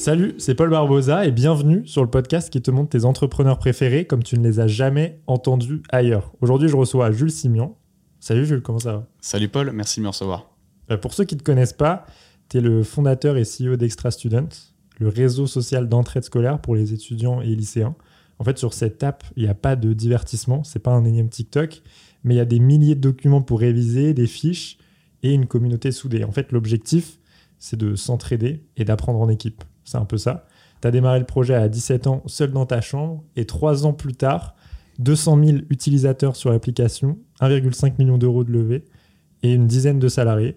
Salut, c'est Paul Barbosa et bienvenue sur le podcast qui te montre tes entrepreneurs préférés comme tu ne les as jamais entendus ailleurs. Aujourd'hui, je reçois Jules Simian. Salut Jules, comment ça va? Salut Paul, merci de me recevoir. Euh, Pour ceux qui ne te connaissent pas, tu es le fondateur et CEO d'Extra Student, le réseau social d'entraide scolaire pour les étudiants et lycéens. En fait, sur cette app, il n'y a pas de divertissement, c'est pas un énième TikTok, mais il y a des milliers de documents pour réviser, des fiches et une communauté soudée. En fait, l'objectif, c'est de s'entraider et d'apprendre en équipe. C'est un peu ça. Tu as démarré le projet à 17 ans seul dans ta chambre et trois ans plus tard, 200 000 utilisateurs sur l'application, 1,5 million d'euros de levée et une dizaine de salariés.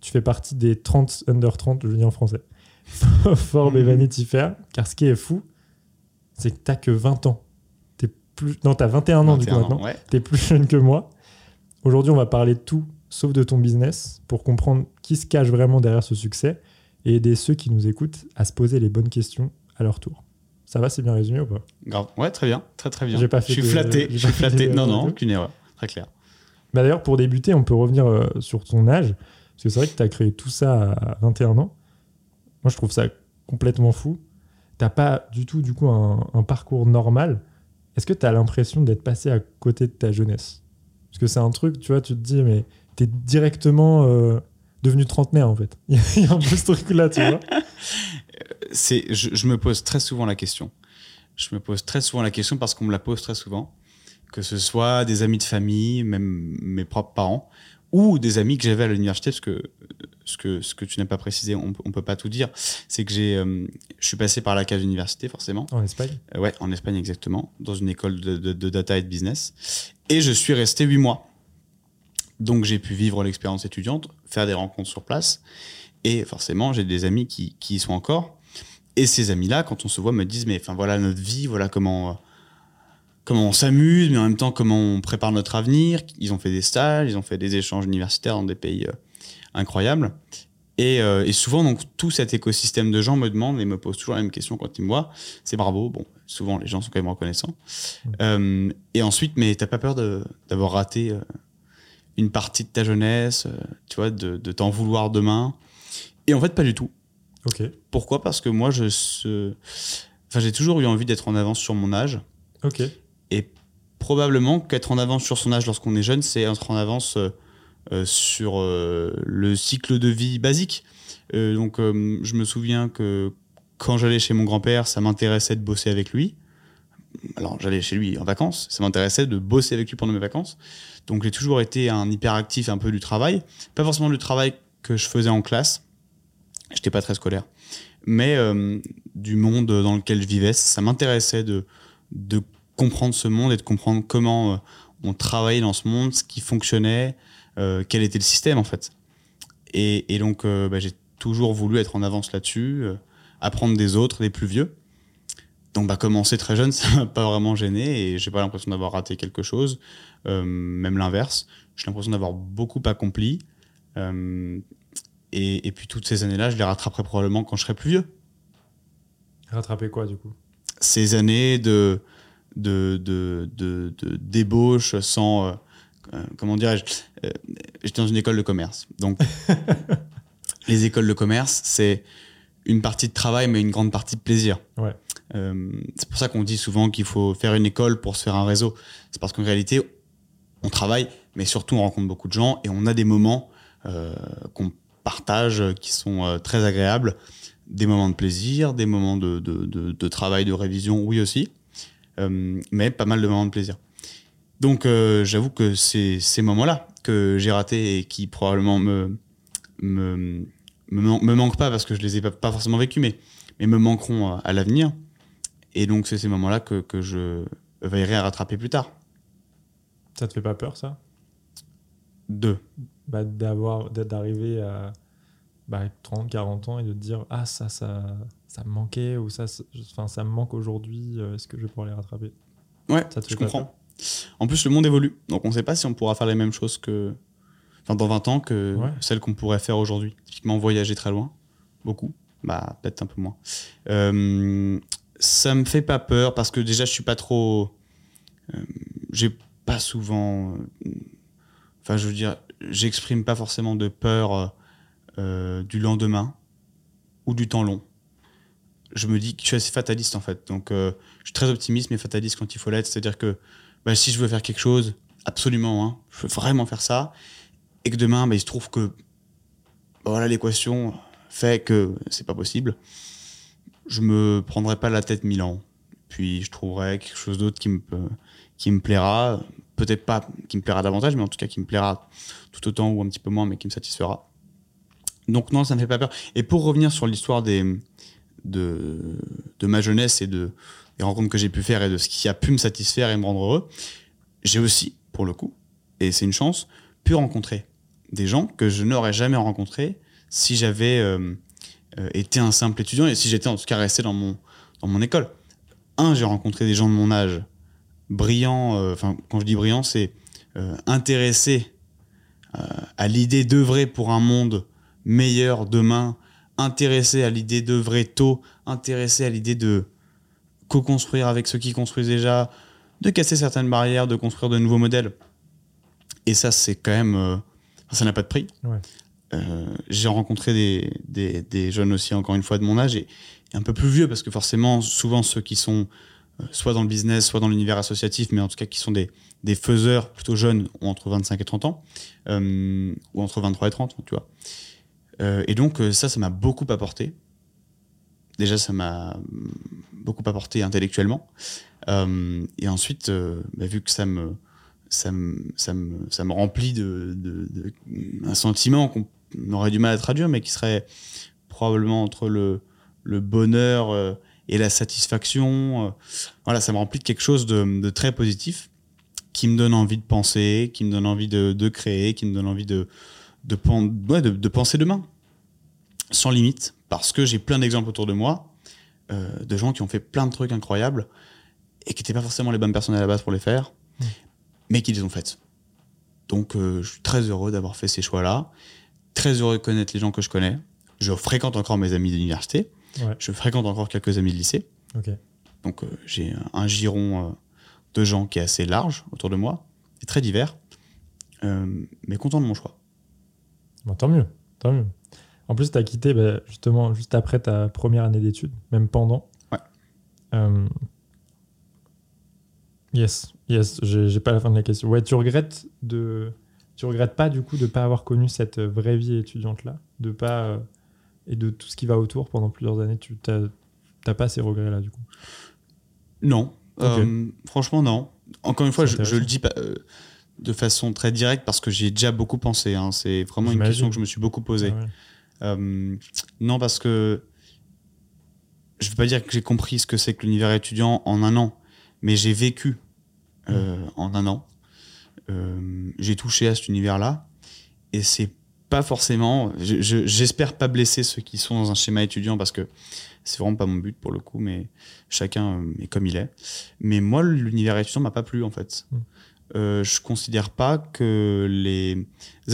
Tu fais partie des 30 under 30, je dis en français. Forbes et Vanity Fair, car ce qui est fou, c'est que t'as que 20 ans. T'es plus... Non, t'as 21 ans du coup 21 ans, maintenant. ouais. T'es plus jeune que moi. Aujourd'hui, on va parler de tout, sauf de ton business, pour comprendre qui se cache vraiment derrière ce succès et aider ceux qui nous écoutent à se poser les bonnes questions à leur tour. Ça va, c'est bien résumé ou pas? Grave. Ouais, très bien, très très bien. J'ai pas fait je suis de- flatté, je suis Non, non, aucune erreur. Très clair. Bah D'ailleurs, pour débuter, on peut revenir euh, sur ton âge, parce que c'est vrai que tu as créé tout ça à 21 ans. Moi, je trouve ça complètement fou. T'as pas du tout, du coup, un, un parcours normal. Est-ce que tu as l'impression d'être passé à côté de ta jeunesse? Parce que c'est un truc, tu vois, tu te dis, mais tu es directement euh, devenu trentenaire, en fait. Il y a un peu ce truc-là, tu vois. C'est, je, je me pose très souvent la question. Je me pose très souvent la question parce qu'on me la pose très souvent. Que ce soit des amis de famille, même mes propres parents, ou des amis que j'avais à l'université, parce que euh, ce que, ce que tu n'as pas précisé, on, on peut pas tout dire, c'est que j'ai, euh, je suis passé par la case université, forcément. En Espagne Euh, ouais, en Espagne exactement, dans une école de, de- de data et de business. Et je suis resté huit mois. Donc j'ai pu vivre l'expérience étudiante, faire des rencontres sur place. Et forcément, j'ai des amis qui, qui y sont encore. Et ces amis-là, quand on se voit, me disent, mais enfin voilà notre vie, voilà comment, euh, comment on s'amuse, mais en même temps comment on prépare notre avenir. Ils ont fait des stages, ils ont fait des échanges universitaires dans des pays euh, incroyables. Et, euh, et souvent, donc, tout cet écosystème de gens me demande et me pose toujours la même question quand ils me voient. C'est bravo. Bon, souvent, les gens sont quand même reconnaissants. Euh, et ensuite, mais t'as pas peur d'avoir raté une partie de ta jeunesse, euh, tu vois, de, de t'en vouloir demain. Et en fait, pas du tout. Ok. Pourquoi? Parce que moi, je se... enfin, j'ai toujours eu envie d'être en avance sur mon âge. Ok. Et probablement qu'être en avance sur son âge lorsqu'on est jeune, c'est être en avance euh, euh, sur euh, le cycle de vie basique. Euh, donc, je me souviens que quand j'allais chez mon grand-père, ça m'intéressait de bosser avec lui. Alors, j'allais chez lui en vacances, ça m'intéressait de bosser avec lui pendant mes vacances. Donc, j'ai toujours été un hyperactif un peu du travail. Pas forcément du travail que je faisais en classe. J'étais pas très scolaire. Mais euh, du monde dans lequel je vivais, ça m'intéressait de, de comprendre ce monde et de comprendre comment euh, on travaillait dans ce monde, ce qui fonctionnait, euh, quel était le système en fait. Et, et donc euh, bah, j'ai toujours voulu être en avance là-dessus, euh, apprendre des autres, des plus vieux. Donc bah, commencer très jeune, ça m'a pas vraiment gêné et j'ai pas l'impression d'avoir raté quelque chose, euh, même l'inverse. J'ai l'impression d'avoir beaucoup accompli. Euh, et, et puis toutes ces années-là, je les rattraperai probablement quand je serai plus vieux Rattraper quoi, du coup? Ces années de, de, de, de, de débauche sans. euh, comment dirais-je J'étais dans une école de commerce. Donc, les écoles de commerce, c'est une partie de travail, mais une grande partie de plaisir. Ouais. Euh, c'est pour ça qu'on dit souvent qu'il faut faire une école pour se faire un réseau. C'est parce qu'en réalité, on travaille, mais surtout on rencontre beaucoup de gens et on a des moments euh, qu'on partage qui sont euh, très agréables. Des moments de plaisir, des moments de, de, de, de travail, de révision, oui aussi, mais pas mal de moments de plaisir. Donc j'avoue que c'est ces moments-là que j'ai ratés et qui probablement me, me, me, me manquent pas parce que je les ai pas, pas forcément vécus, mais, mais me manqueront euh, à l'avenir. Et donc, c'est ces moments-là que, que je veillerai à rattraper plus tard. Ça te fait pas peur, ça? Deux. bah, d'avoir d'arriver à bah, 30, 40 ans et de te dire ah ça ça ça me manquait ou ça ça- ça me manque aujourd'hui euh, est-ce que je vais pouvoir les rattraper? Ouais, Ça te je comprends. En plus, le monde évolue. Donc, on ne sait pas si on pourra faire les mêmes choses que. Enfin, dans 20 ans que Ouais. celles qu'on pourrait faire aujourd'hui. Typiquement, voyager très loin. Beaucoup. Bah, peut-être un peu moins. Euh, ça me fait pas peur parce que déjà, je suis pas trop. euh, J'ai pas souvent. euh, Enfin, je veux dire, j'exprime pas forcément de peur euh, euh, du lendemain ou du temps long. Je me dis que je suis assez fataliste en fait. Donc, je suis très optimiste mais fataliste quand il faut l'être. C'est-à-dire que bah, si je veux faire quelque chose, absolument, hein, je veux vraiment faire ça, et que demain, bah, il se trouve que bah, voilà, l'équation fait que c'est pas possible, je me prendrai pas la tête mille ans. Puis je trouverai quelque chose d'autre qui me, qui me plaira. Peut-être pas qui me plaira davantage, mais en tout cas qui me plaira tout autant ou un petit peu moins, mais qui me satisfera. Donc non, ça ne me fait pas peur. Et pour revenir sur l'histoire des, de, de ma jeunesse et de, des rencontres que j'ai pu faire et de ce qui a pu me satisfaire et me rendre heureux, j'ai aussi, pour le coup, et c'est une chance, pu rencontrer des gens que je n'aurais jamais rencontrés si j'avais euh, euh, été un simple étudiant et si j'étais en tout cas resté dans mon, dans mon école. Un, j'ai rencontré des gens de mon âge brillants, euh, enfin quand je dis brillants, c'est intéressés à l'idée d'œuvrer pour un monde meilleur demain, intéressés à l'idée d'œuvrer tôt, intéressés à l'idée de co-construire avec ceux qui construisent déjà, de casser certaines barrières, de construire de nouveaux modèles. Et ça, c'est quand même. Euh, ça n'a pas de prix. Ouais. Euh, J'ai rencontré des, des, des jeunes aussi, encore une fois, de mon âge, et, et un peu plus vieux, parce que forcément, souvent, ceux qui sont euh, soit dans le business, soit dans l'univers associatif, mais en tout cas qui sont des, des faiseurs plutôt jeunes, ont entre 25 et 30 ans, euh, ou entre 23 et 30, tu vois. Euh, et donc, euh, ça, ça m'a beaucoup apporté. Déjà, ça m'a beaucoup apporté intellectuellement. Euh, et ensuite, euh, bah, vu que ça me, ça me, ça me, ça me remplit de, sentiment qu'on aurait du mal à traduire, mais qui serait probablement entre le, le bonheur euh, et la satisfaction. euh, voilà, ça me remplit de quelque chose de, très positif qui me donne envie de penser, qui me donne envie de, créer, qui me donne envie de, de, penser demain, sans limite, parce que j'ai plein d'exemples autour de moi euh, de gens qui ont fait plein de trucs incroyables et qui n'étaient pas forcément les bonnes personnes à la base pour les faire, mais qui les ont faites. Donc euh, je suis très heureux d'avoir fait ces choix-là, très heureux de connaître les gens que je connais. Je fréquente encore mes amis d'université, Ouais. je fréquente encore quelques amis de lycée. ok Donc euh, j'ai un giron euh, de gens qui est assez large autour de moi, et très divers, mais content de mon choix. Tant mieux tant mieux en plus tu as quitté bah, justement juste après ta première année d'études même pendant Ouais. Yes yes j'ai pas la fin de la question ouais tu regrettes de tu regrettes pas du coup de pas avoir connu cette vraie vie étudiante là de pas euh, et de tout ce qui va autour pendant plusieurs années tu t'as t'as pas ces regrets là du coup? Non. Euh, franchement non. Encore une fois, je, je le dis pas, euh, de façon très directe parce que j'y ai déjà beaucoup pensé. hein. C'est vraiment une question que je me suis beaucoup posée. Ah ouais. Non, parce que je ne veux pas dire que j'ai compris ce que c'est que l'univers étudiant en un an, mais j'ai vécu euh, en un an. Euh, j'ai touché à cet univers-là, et c'est pas forcément. je- je- J'espère pas blesser ceux qui sont dans un schéma étudiant parce que c'est vraiment pas mon but pour le coup, mais chacun euh, est comme il est. Mais moi, l'univers étudiant m'a pas plu en fait. Mm. Euh, je considère pas que les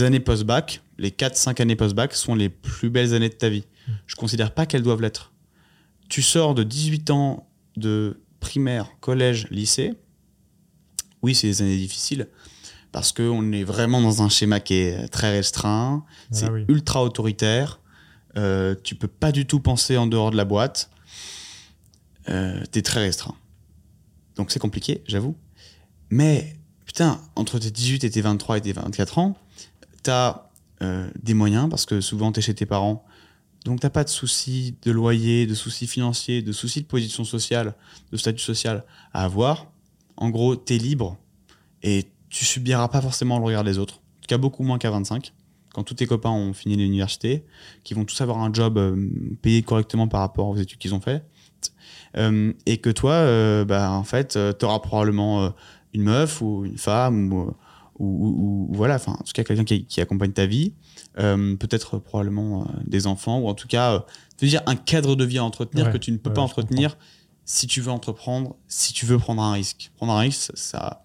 années post-bac, les 4-5 années post-bac, sont les plus belles années de ta vie. Je considère pas qu'elles doivent l'être. Tu sors de 18 ans de primaire, collège, lycée. Oui, c'est des années difficiles parce qu'on est vraiment dans un schéma qui est très restreint, c'est Ah oui. ultra autoritaire. Euh, tu peux pas du tout penser en dehors de la boîte. Euh, T'es très restreint. Donc c'est compliqué, j'avoue. Mais putain, entre tes 18 et tes 23 et tes 24 ans, t'as euh, des moyens parce que souvent t'es chez tes parents. Donc t'as pas de soucis de loyer, de soucis financiers, de soucis de position sociale, de statut social à avoir. En gros, t'es libre et tu subiras pas forcément le regard des autres. En tout cas, beaucoup moins qu'à 25, quand tous tes copains ont fini l'université, qui vont tous avoir un job euh, payé correctement par rapport aux études qu'ils ont fait, euh, et que toi, euh, bah, en fait, tu auras probablement une meuf ou une femme ou, ou, voilà, enfin, en tout cas, quelqu'un qui, qui, accompagne ta vie, peut-être probablement des enfants, ou en tout cas, veux dire un cadre de vie à entretenir que tu ne peux pas entretenir si tu veux entreprendre, si tu veux prendre un risque. Prendre un risque, ça,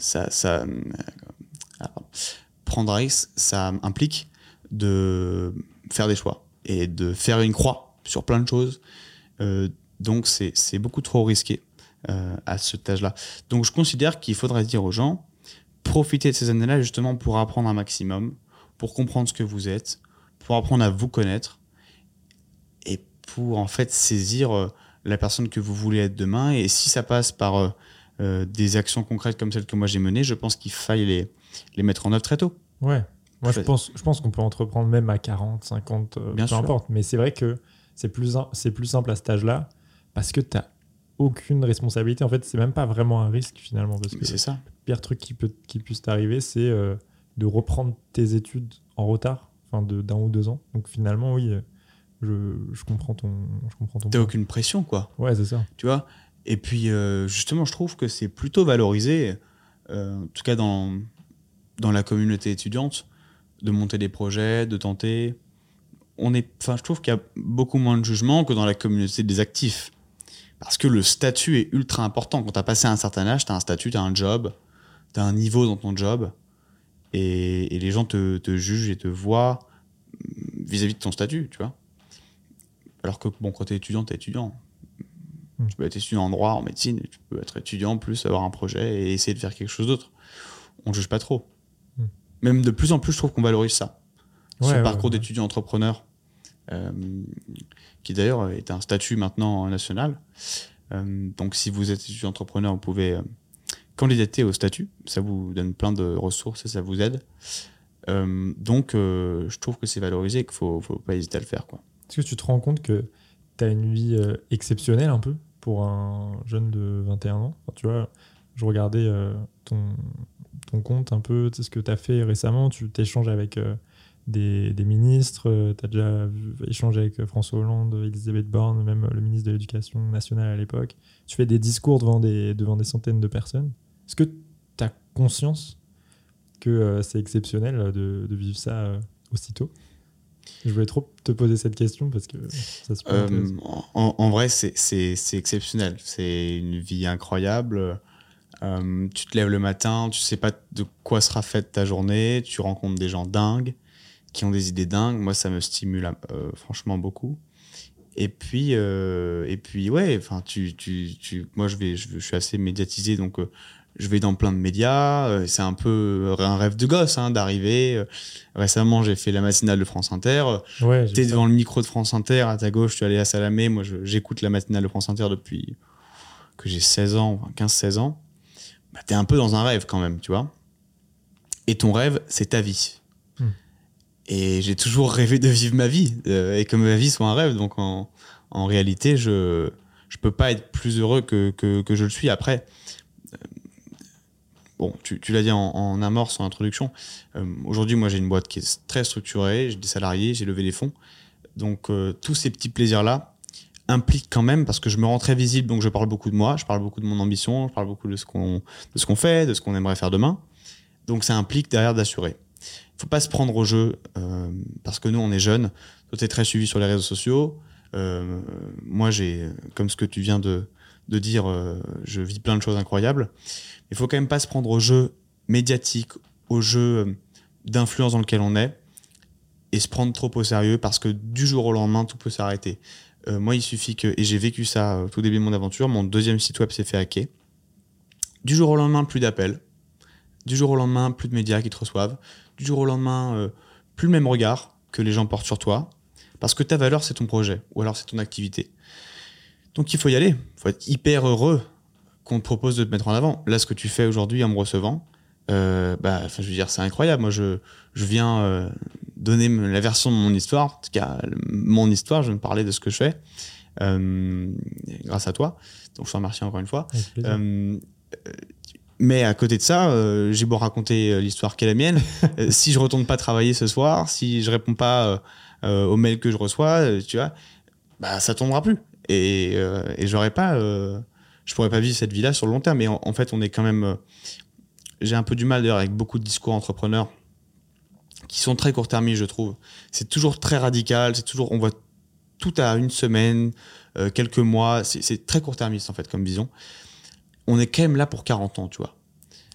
ça, ça, ah, prendre un risque, ça implique de faire des choix et de faire une croix sur plein de choses. Euh, donc c'est beaucoup trop risqué euh, à ce âge-là. Donc je considère qu'il faudrait dire aux gens, profitez de ces années-là justement pour apprendre un maximum, pour comprendre ce que vous êtes, pour apprendre à vous connaître pour en fait saisir euh, la personne que vous voulez être demain. Et si ça passe par des actions concrètes comme celles que moi j'ai menées, je pense qu'il faille les, les mettre en œuvre très tôt. Ouais. Moi, je pense, je pense qu'on peut entreprendre même à 40, 50, euh, peu importe. Mais c'est vrai que c'est plus, c'est plus simple à cet âge-là parce que tu n'as aucune responsabilité. En fait, c'est même pas vraiment un risque finalement. Parce que c'est ça. Le pire truc qui, peut, qui puisse t'arriver, c'est euh, de reprendre tes études en retard, enfin d'un ou deux ans. Donc finalement, oui, euh, je, je comprends ton. Je comprends ton T'as aucune pression, quoi. Ouais, c'est ça. Tu vois? Et puis, justement, je trouve que c'est plutôt valorisé, en tout cas dans dans la communauté étudiante, de monter des projets, de tenter. On est, enfin, je trouve qu'il y a beaucoup moins de jugement que dans la communauté des actifs. Parce que le statut est ultra important. Quand tu as passé un certain âge, tu as un statut, tu as un job, tu as un niveau dans ton job. Et, les gens te, jugent et te voient vis-à-vis de ton statut, tu vois. Alors que, bon, quand tu es étudiant, tu es étudiant. Hmm. Tu peux être étudiant en droit, en médecine, tu peux être étudiant, plus avoir un projet et essayer de faire quelque chose d'autre. On ne juge pas trop. Même de plus en plus, je trouve qu'on valorise ça. ce parcours d'étudiant entrepreneur, euh, qui d'ailleurs est un statut maintenant national. Euh, donc, si vous êtes étudiant entrepreneur, vous pouvez euh, candidater au statut. Ça vous donne plein de ressources et ça vous aide. donc, je trouve que c'est valorisé et qu'il ne faut, faut, pas hésiter à le faire. Est-ce que tu te rends compte que tu as une vie exceptionnelle un peu pour un jeune de 21 ans? Tu vois, je regardais ton, ton compte un peu, ce que tu as fait récemment. Tu t'échanges avec euh, des, ministres, euh, tu as déjà échangé avec euh, François Hollande, Elisabeth Borne, même le ministre de l'Éducation nationale à l'époque. Tu fais des discours devant des, devant des centaines de personnes. Est-ce que tu as conscience que c'est exceptionnel de, vivre ça aussitôt? Je voulais trop te poser cette question parce que ça se en, en, vrai, c'est exceptionnel. C'est une vie incroyable. Euh, tu te lèves le matin, tu sais pas de quoi sera faite ta journée, tu rencontres des gens dingues qui ont des idées dingues. Moi, ça me stimule euh, franchement beaucoup. Et puis, euh, et puis ouais, enfin, tu, tu, tu, moi, je vais, je, suis assez médiatisé, donc je vais dans plein de médias. c'est un peu un rêve de gosse hein, d'arriver. récemment, j'ai fait la matinale de France Inter. Ouais, es devant le micro de France Inter, à ta gauche, tu es allé à Salamé. Moi, j'écoute la matinale de France Inter depuis que j'ai 16 ans, 15-16 ans bah, tu es un peu dans un rêve quand même, tu vois. Et ton rêve, c'est ta vie. Hmm. Et j'ai toujours rêvé de vivre ma vie et que ma vie soit un rêve. Donc en, en réalité, je je peux pas être plus heureux que, que, que je le suis. Après, euh, bon, tu, l'as dit en, amorce, en introduction. Euh, aujourd'hui, moi, j'ai une boîte qui est très structurée. J'ai des salariés, j'ai levé des fonds. Donc euh, tous ces petits plaisirs-là, implique quand même, parce que je me rends très visible, donc je parle beaucoup de moi, je parle beaucoup de mon ambition, je parle beaucoup de ce qu'on fait, de ce qu'on aimerait faire demain. Donc ça implique derrière d'assurer. Il faut pas se prendre au jeu, euh, parce que nous, on est jeunes. Toi, tu es très suivi sur les réseaux sociaux. Moi, j'ai, comme ce que tu viens de, de dire, euh, je vis plein de choses incroyables. Il faut quand même pas se prendre au jeu médiatique, au jeu d'influence dans lequel on est, et se prendre trop au sérieux, parce que du jour au lendemain, tout peut s'arrêter. Euh, moi, il suffit que, et j'ai vécu ça au tout début de mon aventure, mon deuxième site web s'est fait hacker. Du jour au lendemain, plus d'appels. Du jour au lendemain, plus de médias qui te reçoivent. Du jour au lendemain, euh, plus le même regard que les gens portent sur toi. Parce que ta valeur, c'est ton projet, ou alors c'est ton activité. Donc il faut y aller. Il faut être hyper heureux qu'on te propose de te mettre en avant. Là, ce que tu fais aujourd'hui en me recevant, euh, bah, je veux dire, c'est incroyable. Moi, je, je viens euh, donner la version de mon histoire. En tout cas, mon histoire, je vais me parler de ce que je fais euh, grâce à toi. Donc, je te remercie encore une fois. Mais à côté de ça, j'ai beau raconter l'histoire qui est la mienne. si je retourne pas travailler ce soir, si je réponds pas aux mails que je reçois, tu vois, bah ça tombera plus. Et, euh, et j'aurais pas, euh, je pourrais pas vivre cette vie-là sur le long terme. Mais en, en fait, on est quand même. euh, j'ai un peu du mal d'ailleurs avec beaucoup de discours entrepreneurs qui sont très court-termistes, je trouve. C'est toujours très radical. C'est toujours, on voit tout à une semaine, euh, quelques mois. C'est très court-termiste en fait comme vision. On est quand même là pour 40 ans, tu vois.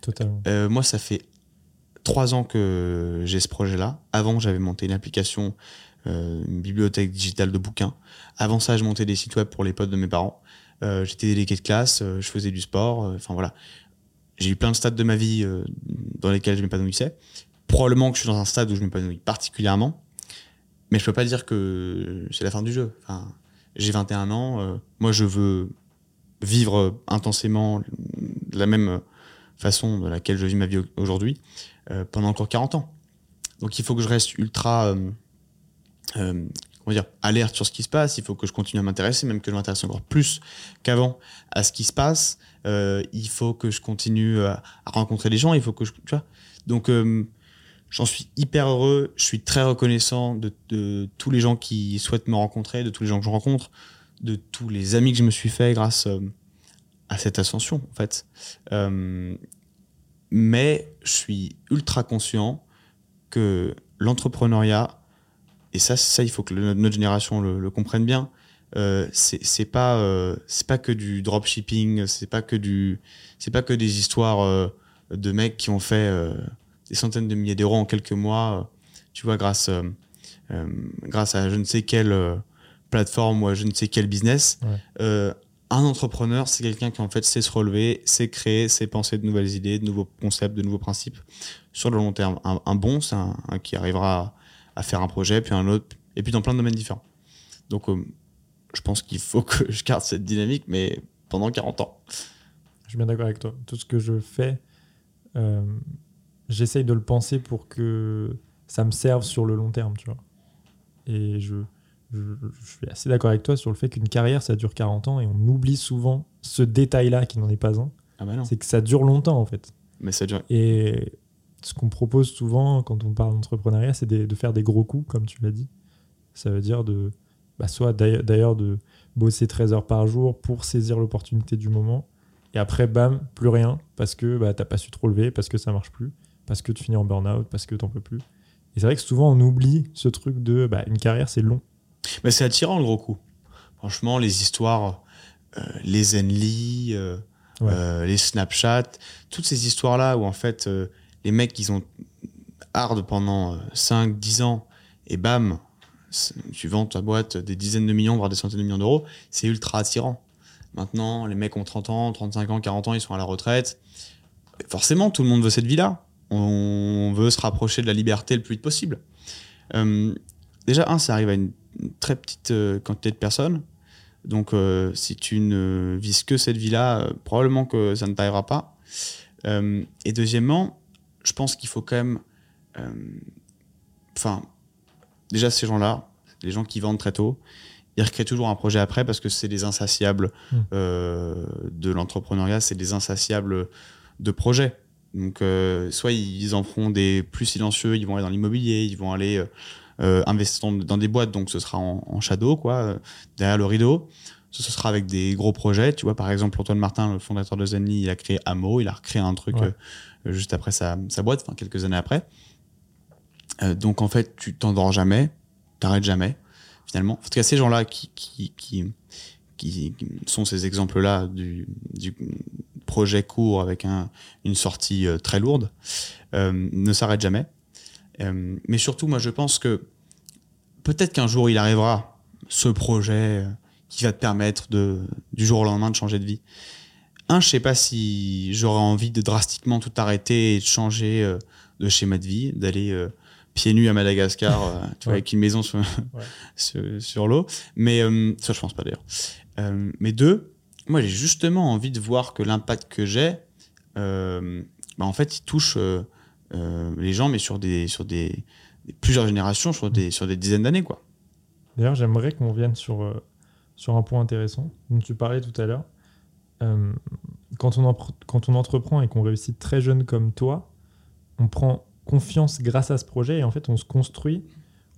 Totalement. Euh, moi, ça fait trois ans que j'ai ce projet-là. Avant, j'avais monté une application, une bibliothèque digitale de bouquins. Avant ça, je montais des sites web pour les potes de mes parents. Euh, J'étais délégué de classe, euh, je faisais du sport. euh, Enfin voilà, j'ai eu plein de stades de ma vie euh, dans lesquels je m'épanouissais. Probablement que je suis dans un stade où je m'épanouis particulièrement, mais je peux pas dire que c'est la fin du jeu. Enfin, j'ai 21 ans, euh, moi je veux vivre euh, intensément de la même euh, façon de laquelle je vis ma vie au- aujourd'hui euh, pendant encore 40 ans. Donc il faut que je reste ultra euh, euh, comment dire, alerte sur ce qui se passe, il faut que je continue à m'intéresser, même que je m'intéresse encore plus qu'avant à ce qui se passe. Euh, il faut que je continue à, à rencontrer des gens, il faut que je... Tu vois Donc euh, j'en suis hyper heureux, je suis très reconnaissant de, tous les gens qui souhaitent me rencontrer, de tous les gens que je rencontre, de tous les amis que je me suis fait grâce euh, à cette ascension, en fait. Euh, mais je suis ultra conscient que l'entrepreneuriat, et ça, ça, il faut que le- notre génération le, le comprenne bien, euh, c'est pas, euh, c'est pas que du dropshipping, c'est pas que du, c'est pas que des histoires euh, de mecs qui ont fait euh, des centaines de milliers d'euros en quelques mois, euh, tu vois, grâce, grâce à je ne sais quelle plateforme ou à je ne sais quel business. Ouais. Un entrepreneur, c'est quelqu'un qui en fait sait se relever, sait créer, sait penser de nouvelles idées, de nouveaux concepts, de nouveaux principes sur le long terme. Un, un bon, c'est un, un qui arrivera à, faire un projet, puis un autre, et puis dans plein de domaines différents. Donc, euh, je pense qu'il faut que je garde cette dynamique, mais pendant 40 ans. Je suis bien d'accord avec toi. Tout ce que je fais, euh, j'essaye de le penser pour que ça me serve sur le long terme, tu vois. Et je, je, je suis assez d'accord avec toi sur le fait qu'une carrière, ça dure 40 ans et on oublie souvent ce détail-là qui n'en est pas un. Ah bah. C'est que ça dure longtemps, en fait. Mais ça dure. Et ce qu'on propose souvent quand on parle d'entrepreneuriat, c'est de faire des gros coups, comme tu l'as dit. Ça veut dire de, bah, soit d'ailleurs de bosser 13 heures par jour pour saisir l'opportunité du moment. Et après, bam, plus rien, parce que bah, t'as pas su te relever, parce que ça marche plus, parce que tu finis en burn-out, parce que t'en peux plus. Et c'est vrai que souvent, on oublie ce truc de bah, une carrière, c'est long. Mais c'est attirant le gros coup. Franchement, les histoires, euh, les Zenly, euh, Ouais. euh, les Snapchat, toutes ces histoires-là où en fait les mecs ils ont hard pendant 5-10 ans et bam, tu vends ta boîte des dizaines de millions, voire des centaines de millions d'euros, c'est ultra attirant. Maintenant, les mecs ont 30 ans, 35 ans, 40 ans, ils sont à la retraite. Forcément, tout le monde veut cette vie-là. On veut se rapprocher de la liberté le plus vite possible. Euh, déjà, un, ça arrive à une très petite euh, quantité de personnes. Donc, euh, si tu ne vises que cette vie-là, euh, probablement que ça ne t'arrivera pas. Euh, et deuxièmement, je pense qu'il faut quand même. euh, Enfin, déjà, ces gens-là, les gens qui vendent très tôt, ils recréent toujours un projet après parce que c'est des insatiables Mm. euh, de l'entrepreneuriat, c'est des insatiables de projets. Donc, euh, soit ils en feront des plus silencieux, ils vont aller dans l'immobilier, ils vont aller euh, investir dans, des boîtes, donc ce sera en, en shadow, quoi, derrière le rideau. Ce, ce sera avec des gros projets. Tu vois, par exemple, Antoine Martin, le fondateur de Zenly, il a créé Amo, il a recréé un truc Ouais. Juste après sa, sa boîte, enfin quelques années après. Euh, donc en fait, tu t'endors jamais, t'arrêtes jamais, finalement. En tout cas, ces gens-là qui, qui, qui, sont ces exemples-là du, projet court avec un, une sortie euh, très lourde, euh, ne s'arrêtent jamais. Mais surtout, moi, je pense que peut-être qu'un jour, il arrivera ce projet qui va te permettre de, du jour au lendemain de changer de vie. Un, je sais pas si j'aurais envie de drastiquement tout arrêter et de changer euh, de schéma de vie, d'aller euh, pieds nus à Madagascar, euh, tu vois, Ouais. avec une maison sur, sur, sur l'eau. Mais ça, je pense pas d'ailleurs. Mais deux, moi, j'ai justement envie de voir que l'impact que j'ai, bah, en fait, il touche les gens, mais sur des, sur des, des- plusieurs générations, sur des, sur des dizaines d'années, quoi. D'ailleurs, j'aimerais qu'on vienne sur, sur un point intéressant dont tu parlais tout à l'heure. Euh, quand on, quand on entreprend et qu'on réussit très jeune comme toi, on prend confiance grâce à ce projet et en fait on se construit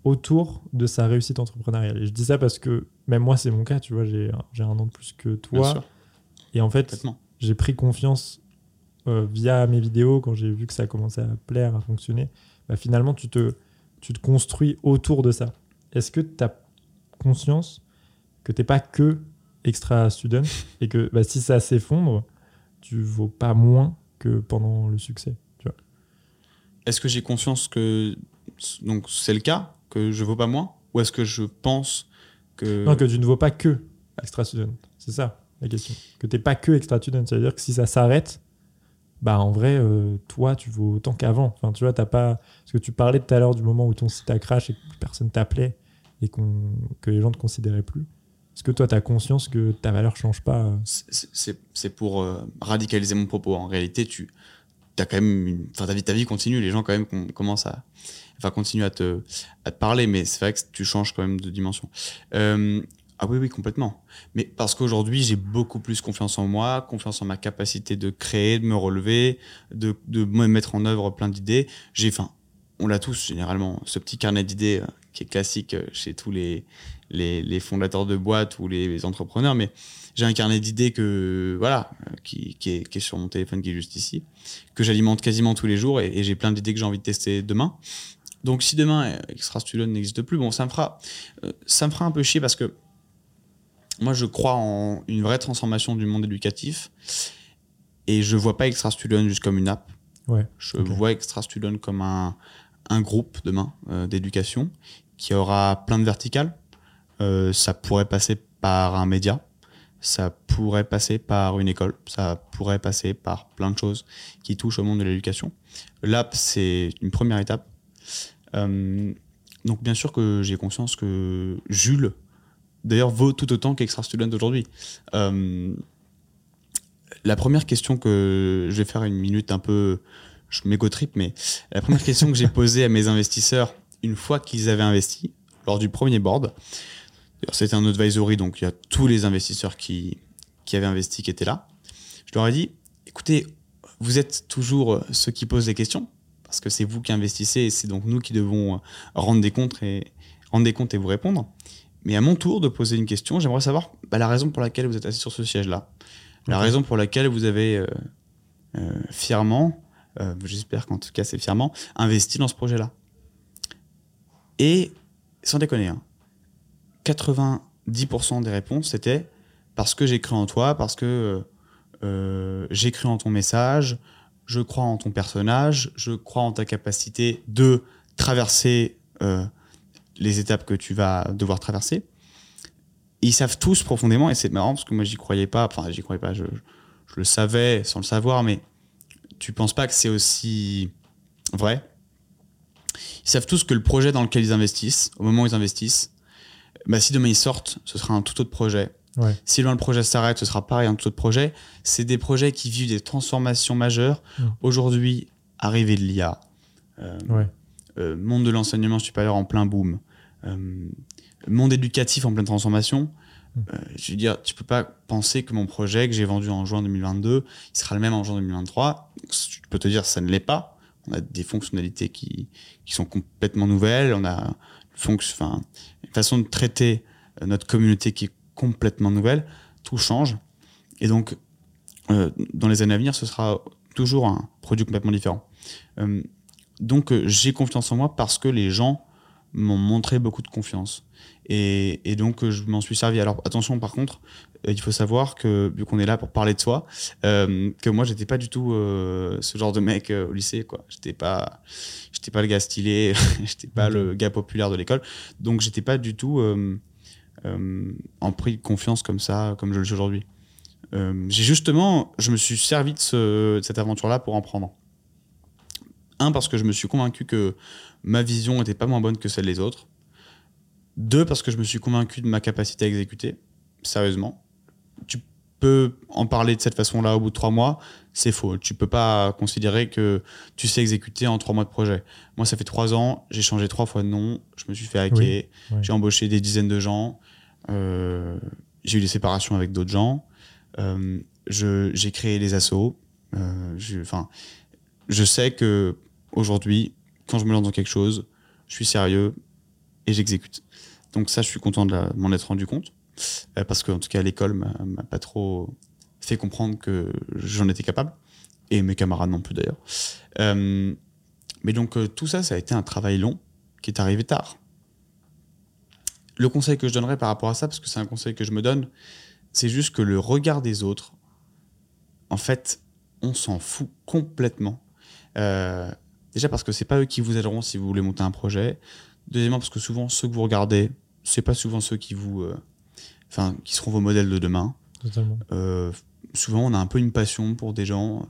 autour de sa réussite entrepreneuriale. Et je dis ça parce que même moi c'est mon cas, tu vois, j'ai un an de plus que toi. Et en fait, j'ai pris confiance euh, via mes vidéos quand j'ai vu que ça commençait à plaire, à fonctionner. Bah, finalement, tu te, tu te construis autour de ça. Est-ce que tu as conscience que tu n'es pas que extra student et que bah, si ça s'effondre, tu vaux pas moins que pendant le succès. Est-ce que j'ai conscience que donc c'est le cas que je vaux pas moins? Ou est-ce que je pense que non que tu ne vaux pas que extra student c'est ça la question. Que tu n'es pas que extra student ça veut dire que si ça s'arrête bah en vrai euh, toi tu vaux autant qu'avant. Enfin tu vois t'as pas parce que tu parlais tout à l'heure du moment où ton site a crash et que personne t'appelait et que les gens ne te considéraient plus est-ce que toi, tu as conscience que ta valeur change pas euh C'est pour euh, radicaliser mon propos. En réalité, tu as quand même une... ta, vie, ta vie continue. Les gens, quand même, commencent à enfin, continuer à te, parler, mais c'est vrai que tu changes quand même de dimension. Euh, ah oui, oui, complètement. Mais parce qu'aujourd'hui, j'ai beaucoup plus confiance en moi, confiance en ma capacité de créer, de me relever, de, de mettre en œuvre plein d'idées. J'ai, enfin, on l'a tous généralement, ce petit carnet d'idées qui est classique chez tous les, les, fondateurs de boîtes ou les, entrepreneurs, mais j'ai un carnet d'idées que voilà, qui, est, sur mon téléphone qui est juste ici, que j'alimente quasiment tous les jours et, j'ai plein d'idées que j'ai envie de tester demain. Donc si demain Extra Student n'existe plus, bon ça me fera euh, ça me fera un peu chier parce que moi je crois en une vraie transformation du monde éducatif et je vois pas Extra Student juste comme une app. Ouais, je vois Extra Student comme un, groupe demain euh, d'éducation qui aura plein de verticales euh, ça pourrait passer par un média, ça pourrait passer par une école, ça pourrait passer par plein de choses qui touchent au monde de l'éducation. L'app, c'est une première étape. Euh, donc bien sûr que j'ai conscience que Jules, d'ailleurs, vaut tout autant qu'Extra Student aujourd'hui. La première question que je vais faire une minute un peu, je m'égo-trip, mais la première question que j'ai posée à mes investisseurs une fois qu'ils avaient investi, lors du premier board, c'était un advisory, donc il y a tous les investisseurs qui, qui avaient investi qui étaient là. Je leur ai dit, écoutez, vous êtes toujours ceux qui posent des questions, parce que c'est vous qui investissez et c'est donc nous qui devons rendre des comptes et, rendre des comptes et vous répondre. Mais à mon tour de poser une question, j'aimerais savoir bah, la raison pour laquelle vous êtes assis sur ce siège-là. La raison pour laquelle vous avez euh, euh, fièrement, euh, j'espère qu'en tout cas c'est fièrement, investi dans ce projet-là. Et sans déconner, hein, 90% des réponses, c'était parce que j'ai cru en toi, parce que euh, j'ai cru en ton message, je crois en ton personnage, je crois en ta capacité de traverser euh, les étapes que tu vas devoir traverser. ils savent tous profondément, et c'est marrant parce que moi j'y croyais pas, enfin j'y croyais pas, je, le savais sans le savoir, mais tu penses pas que c'est aussi vrai? Ils savent tous que le projet dans lequel ils investissent, au moment où ils investissent, bah, si demain ils sortent, ce sera un tout autre projet. Si demain le projet s'arrête, ce sera pareil, un tout autre projet. C'est des projets qui vivent des transformations majeures. Aujourd'hui, arrivée de l'IA, euh, euh, monde de l'enseignement supérieur en plein boom, euh, monde éducatif en pleine transformation. Je veux dire, tu peux pas penser que mon projet que j'ai vendu en juin 2022, il sera le même en juin 2023. Je peux te dire, ça ne l'est pas. On a des fonctionnalités qui, qui sont complètement nouvelles. On a une façon de traiter euh, notre communauté qui est complètement nouvelle. Tout change. Et donc, euh, dans les années à venir, ce sera toujours un produit complètement différent. Euh, donc, j'ai confiance en moi parce que les gens m'ont montré beaucoup de confiance. Et, et donc, je m'en suis servi. Alors, attention, par contre, il faut savoir que, vu qu'on est là pour parler de soi, que moi, j'étais pas du tout ce genre de mec au lycée, quoi. J'étais pas, j'étais pas le gars stylé, j'étais pas le gars populaire de l'école, donc j'étais pas du tout euh, euh, en pris de confiance comme ça, comme je le suis aujourd'hui. Euh, j'ai justement, je me suis servi de, cette aventure-là pour en prendre. Un, parce que je me suis convaincu que ma vision n'était pas moins bonne que celle des autres. Deux, parce que je me suis convaincu de ma capacité à exécuter, sérieusement. Tu peux en parler de cette façon-là au bout de trois mois, c'est faux. Tu peux pas considérer que tu sais exécuter en trois mois de projet. Moi, ça fait trois ans, j'ai changé trois fois de nom, je me suis fait hacker, j'ai embauché des dizaines de gens, euh, j'ai eu des séparations avec d'autres gens. Euh, j'ai créé les assos. Euh, je, je sais que aujourd'hui, quand je me lance dans quelque chose, je suis sérieux et j'exécute. Donc ça, je suis content de m'en être rendu compte. Euh, parce qu'en tout cas, l'école m'a pas trop fait comprendre que j'en étais capable. Et mes camarades non plus d'ailleurs. Euh, mais donc euh, tout ça, ça a été un travail long qui est arrivé tard. Le conseil que je donnerais par rapport à ça, parce que c'est un conseil que je me donne, c'est juste que le regard des autres, en fait, on s'en fout complètement. Euh, déjà parce que c'est pas eux qui vous aideront si vous voulez monter un projet. Deuxièmement parce que souvent ceux que vous regardez, c'est pas souvent ceux qui vous, euh, enfin, qui seront vos modèles de demain. Totalement. Euh, souvent on a un peu une passion pour des gens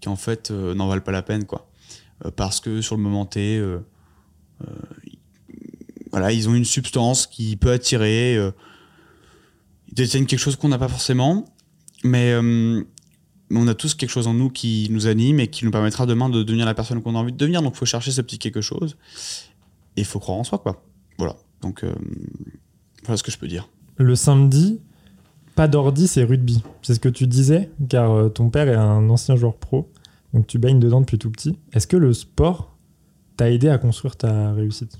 qui en fait euh, n'en valent pas la peine quoi Euh, parce que sur le moment T euh, euh, ils- voilà ils ont une substance qui peut attirer euh, ils détiennent quelque chose qu'on n'a pas forcément mais euh, mais on a tous quelque chose en nous qui nous anime et qui nous permettra demain de devenir la personne qu'on a envie de devenir donc il faut chercher ce petit quelque chose et il faut croire en soi quoi voilà donc euh, voilà ce que je peux dire Le samedi, pas d'ordi, c'est rugby. C'est ce que tu disais, car euh, ton père est un ancien joueur pro, donc tu baignes dedans depuis tout petit. Est-ce que le sport t'a aidé à construire ta réussite?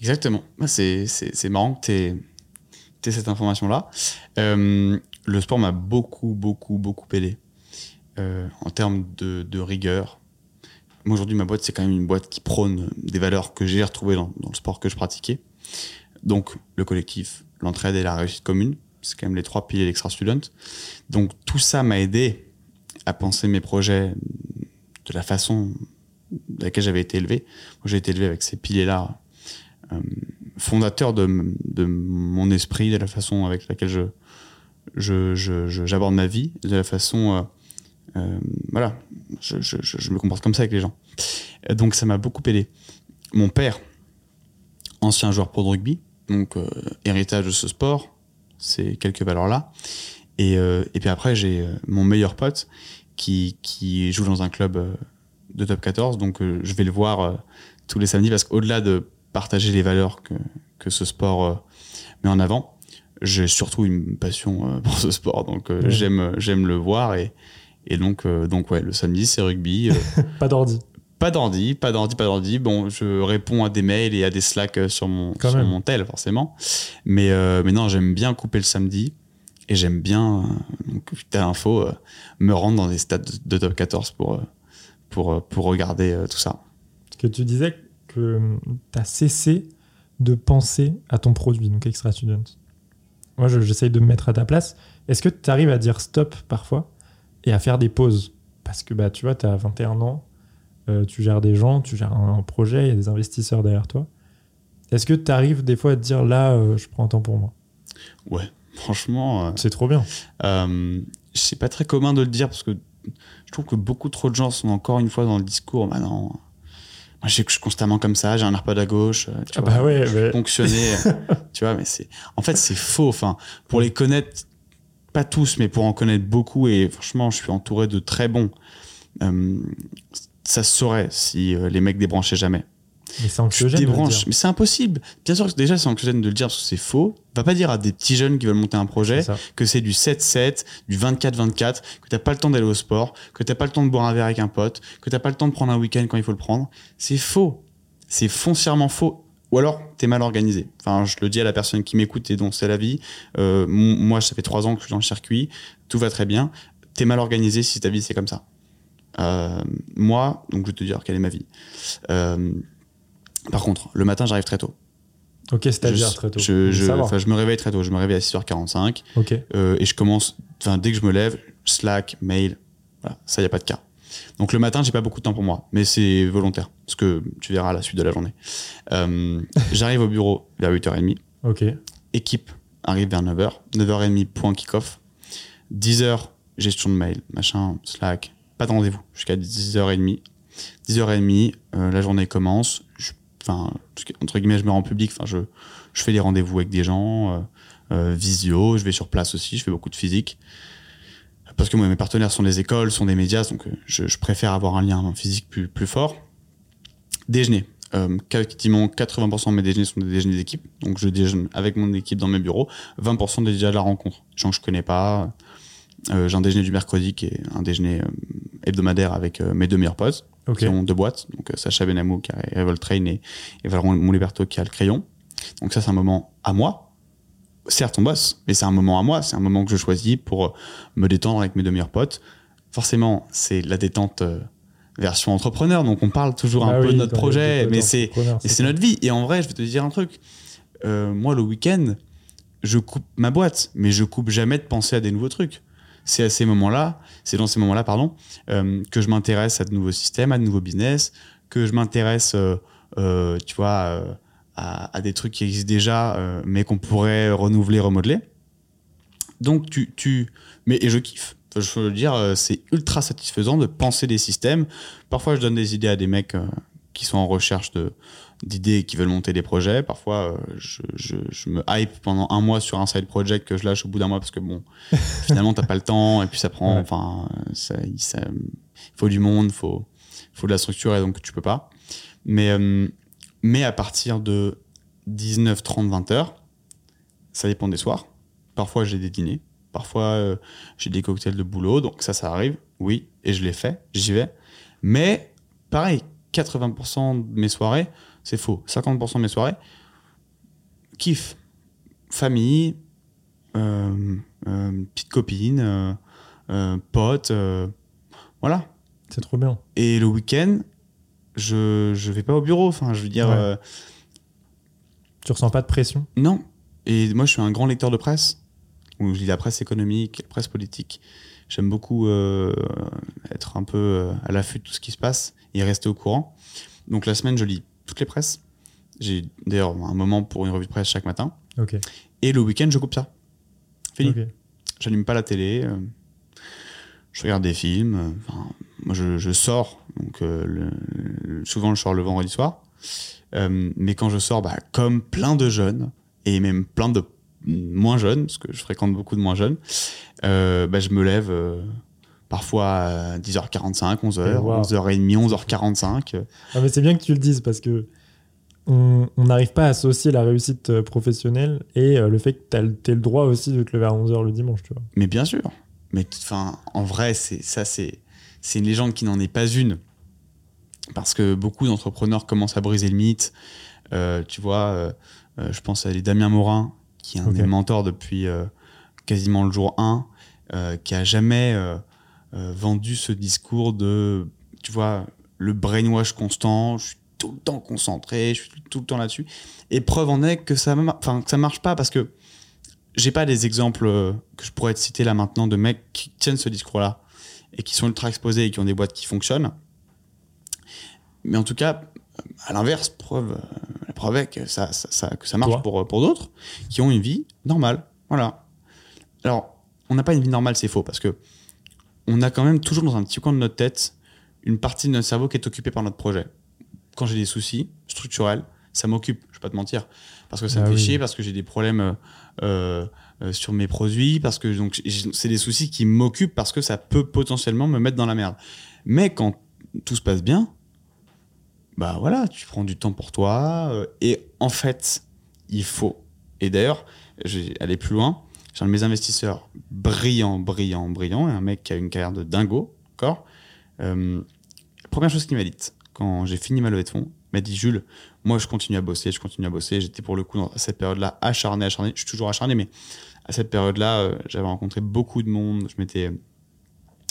Exactement. Bah, C'est, marrant que tu aies cette information-là. Euh, le sport m'a beaucoup, beaucoup, beaucoup aidé euh, en termes de, de rigueur. Moi, aujourd'hui, ma boîte, c'est quand même une boîte qui prône des valeurs que j'ai retrouvées dans, dans le sport que je pratiquais. Donc, le collectif, l'entraide et la réussite commune, c'est quand même les trois piliers d'Extra Student. Donc, tout ça m'a aidé à penser mes projets de la façon de laquelle j'avais été élevé. Moi, j'ai été élevé avec ces piliers-là euh, fondateur de, de mon esprit, de la façon avec laquelle je, je, je- je- j'aborde ma vie, de la façon, euh, euh, voilà, je, je- me comporte comme ça avec les gens. Donc ça m'a beaucoup aidé. Mon père, ancien joueur pro de rugby, donc euh, héritage de ce sport, ces quelques valeurs-là. Et, et puis après, j'ai mon meilleur pote qui, qui joue dans un club de top 14, donc je vais le voir tous les samedis parce qu'au-delà de partager les valeurs que, que ce sport met en avant, j'ai surtout une passion euh, pour ce sport, donc euh, Ouais. j'aime j'aime le voir et, et donc euh, donc ouais, le samedi c'est rugby. euh, Pas d'ordi. pas d'ordi, pas d'ordi, pas d'ordi. Bon, je réponds à des mails et à des slacks euh, sur mon, Quand sur même. mon tel, forcément. Mais, euh, mais non, j'aime bien couper le samedi et j'aime bien, euh, donc, l'info, euh, me rendre dans des stades de, de top 14 pour, euh, pour, euh, pour regarder euh, tout ça. que tu disais que tu as cessé de penser à ton produit, donc Extra Student. Moi, je- j'essaye de me mettre à ta place. Est-ce que tu arrives à dire stop parfois et à faire des pauses? Parce que bah, tu vois, tu as 21 ans, euh, tu gères des gens, tu gères un, un projet, il y a des investisseurs derrière toi. Est-ce que tu arrives des fois à te dire là, euh, je prends un temps pour moi? Ouais, franchement, euh, C'est trop bien. c'est pas très commun de le dire parce que je trouve que beaucoup trop de gens sont encore une fois dans le discours. Bah non, je suis constamment comme ça, j'ai un AirPod à gauche. euh, tu Ah vois, bah ouais, je ouais. ponctionné. tu vois, mais c'est. En fait, c'est faux. Enfin, pour les connaître, pas tous, mais pour en connaître beaucoup, et franchement, je suis entouré de très bons. euh, ça se saurait si euh, les mecs débranchaient jamais. Mais c'est Tu anxiogène. de le débranches, dire. mais c'est impossible. Bien sûr que déjà c'est anxiogène de le dire parce que c'est faux. Va pas dire à des petits jeunes qui veulent monter un projet que c'est du 7-7, du 24-24, que t'as pas le temps d'aller au sport, que t'as pas le temps de boire un verre avec un pote, que t'as pas le temps de prendre un week-end quand il faut le prendre. C'est faux. C'est foncièrement faux. Ou alors, t'es mal organisé. Enfin, je le dis à la personne qui m'écoute et dont c'est la vie. Euh, moi, ça fait trois ans que je suis dans le circuit. Tout va très bien. T'es mal organisé si ta vie c'est comme ça. Euh, moi, donc je vais te dire quelle est ma vie. Euh, par contre, le matin, j'arrive très tôt. Ok, c'est-à-dire très tôt. Je, me réveille très tôt. Je me réveille à 6h45 Ok. euh, et je commence, enfin, dès que je me lève, Slack, mail, voilà, ça, y a pas de cas. Donc le matin, j'ai pas beaucoup de temps pour moi, mais c'est volontaire, parce que tu verras à la suite de la journée. Euh, J'arrive au bureau vers 8h30, Ok. équipe arrive vers 9h, 9h30, point kick-off, 10h, gestion de mail, machin, Slack, pas de rendez-vous, jusqu'à 10h30. 10h30, euh, la journée commence, enfin, entre guillemets, je me rends public, je, fais des rendez-vous avec des gens, euh, euh, visio, je vais sur place aussi, je fais beaucoup de physique. Parce que mes partenaires sont des écoles, sont des médias, donc euh, je, préfère avoir un lien physique plus, fort. Déjeuner. Euh, quasiment 80% de mes déjeuners sont des déjeuners d'équipe. Donc je déjeune avec mon équipe dans mes bureaux. 20% déjà de la rencontre. Gens que je connais pas. J'ai un déjeuner du mercredi qui est un déjeuner hebdomadaire avec mes deux meilleurs potes Ok. qui ont deux boîtes. Donc euh, Sacha Benamou qui a Revolt Train et, et Mouliberto qui a le crayon. Donc ça, c'est un moment à moi. Certes, on bosse, mais c'est un moment à moi. C'est un moment que je choisis pour euh, me détendre avec mes deux meilleurs potes. Forcément, c'est la détente euh, version entrepreneur. Donc on parle toujours Ah un peu de notre projet, mais c'est notre vie. Et en vrai, je vais te dire un truc. Euh, moi, le week-end, je coupe ma boîte, mais je coupe jamais de penser à des nouveaux trucs. C'est à ces moments-là, c'est dans ces moments-là, pardon, euh, que je m'intéresse à de nouveaux systèmes, à de nouveaux business, que je m'intéresse, euh, euh, tu vois, à, à des trucs qui existent déjà, mais qu'on pourrait renouveler, remodeler. Donc, tu, tu, mais et je kiffe. Je veux dire, c'est ultra satisfaisant de penser des systèmes. Parfois, je donne des idées à des mecs qui sont en recherche de d'idées qui veulent monter des projets. Parfois, euh, je, je, je me hype pendant un mois sur un side project que je lâche au bout d'un mois parce que bon, finalement, t'as pas le temps et puis ça prend. Enfin, il ça- faut du monde, faut, faut de la structure et donc tu peux pas. Mais, euh, mais à partir de 19, 30, 20 heures, ça dépend des soirs. Parfois, j'ai des dîners. Parfois, euh, j'ai des cocktails de boulot. Donc ça, ça arrive. Oui. Et je l'ai fait. J'y vais. Mais pareil, 80% de mes soirées, c'est faux. 50% de mes soirées, kiff. Famille, euh, euh, petite copine, euh, euh, pote. voilà. C'est trop bien. Et le week-end, je je vais pas au bureau. Enfin, je veux dire, Ouais. Tu ressens pas de pression? Non. Et moi, je suis un grand lecteur de presse, où je lis la presse économique, la presse politique. J'aime beaucoup être un peu à l'affût de tout ce qui se passe et rester au courant. Donc la semaine, je lis toutes les presses. J'ai d'ailleurs un moment pour une revue de presse chaque matin. Ok. Et le week-end, je coupe ça. Fini. J'allume pas la télé. euh, je regarde des films. euh, enfin, moi, je, je sors. Donc, euh, le- souvent, je sors le vendredi soir. Euh, mais quand je sors, bah, comme plein de jeunes, et même plein de moins jeunes, parce que je fréquente beaucoup de moins jeunes, bah, je me lève parfois à 10h45, 11h, Wow. 11h30, 11h45. euh, Ah, mais c'est bien que tu le dises parce que on n'arrive pas à associer la réussite euh, professionnelle et euh, le fait que tu as le droit aussi de te lever à 11h le dimanche, tu vois. Mais bien sûr. Mais enfin, en vrai, c'est ça, c'est c'est une légende qui n'en est pas une, parce que beaucoup d'entrepreneurs commencent à briser le mythe. Euh, tu vois, euh, euh, je pense à Damien Morin, qui est un Ok. des mentors depuis euh, quasiment le jour 1, euh, qui a jamais vendu ce discours de, tu vois, le brainwash constant. Je suis tout le temps concentré, je suis tout le temps là-dessus. Et preuve en est que ça, enfin, que ça marche pas parce que j'ai pas des exemples euh, que je pourrais te citer là maintenant de mecs qui tiennent ce discours-là et qui sont ultra exposés et qui ont des boîtes qui fonctionnent. Mais en tout cas, à l'inverse, preuve, euh, la preuve est que ça, ça, ça- que ça marche Toi. pour, pour d'autres qui ont une vie normale. Voilà. Alors, on n'a pas une vie normale, c'est faux, parce que on a quand même toujours dans un petit coin de notre tête une partie de notre cerveau qui est occupée par notre projet. Quand j'ai des soucis structurels, ça m'occupe, je vais pas te mentir, parce que ça Ah me fait oui. chier, parce que j'ai des problèmes euh, euh, sur mes produits, parce que donc c'est des soucis qui m'occupent parce que ça peut potentiellement me mettre dans la merde. Mais quand tout se passe bien, bah voilà, tu prends du temps pour toi. euh, et en fait, il faut. Et d'ailleurs, j'ai aller plus loin. J'ai un de mes investisseurs brillant, brillant, brillant, et un mec qui a une carrière de dingo, d'accord Euh, Première chose qu'il m'a dite, quand j'ai fini ma levée de fonds, il m'a dit Jules, moi je continue à bosser, je continue à bosser. J'étais pour le coup dans cette période-là acharné, acharné. Je suis toujours acharné, mais à cette période-là, euh, j'avais rencontré beaucoup de monde. Je m'étais,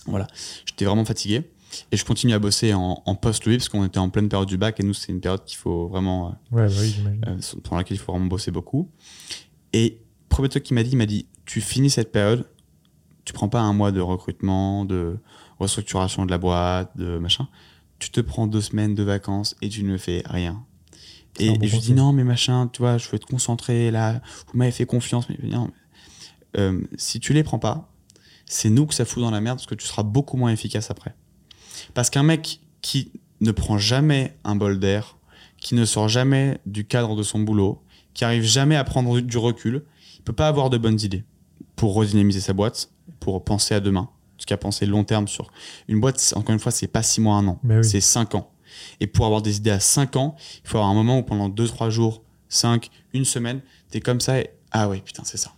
voilà, j'étais vraiment fatigué. Et je continue à bosser en, en post-levée parce qu'on était en pleine période du bac et nous, c'est une période qu'il faut vraiment, euh, Ouais, bah oui, pendant laquelle il faut vraiment bosser beaucoup. Et premier truc qu'il m'a dit, il m'a dit, tu finis cette période, tu prends pas un mois de recrutement, de restructuration de la boîte, de machin. Tu te prends deux semaines de vacances et tu ne fais rien. Et, bon et je lui dis non, mais machin, tu vois, je veux être concentré là. Vous m'avez fait confiance, mais non. Euh, si tu les prends pas, c'est nous que ça fout dans la merde parce que tu seras beaucoup moins efficace après. Parce qu'un mec qui ne prend jamais un bol d'air, qui ne sort jamais du cadre de son boulot, qui arrive jamais à prendre du recul, il peut pas avoir de bonnes idées pour redynamiser sa boîte, pour penser à demain, parce qu'à penser long terme sur une boîte, encore une fois, c'est pas six mois, un an, oui. c'est cinq ans. Et pour avoir des idées à cinq ans, il faut avoir un moment où pendant deux, trois jours, cinq, une semaine, t'es comme ça et ah ouais, putain, c'est ça.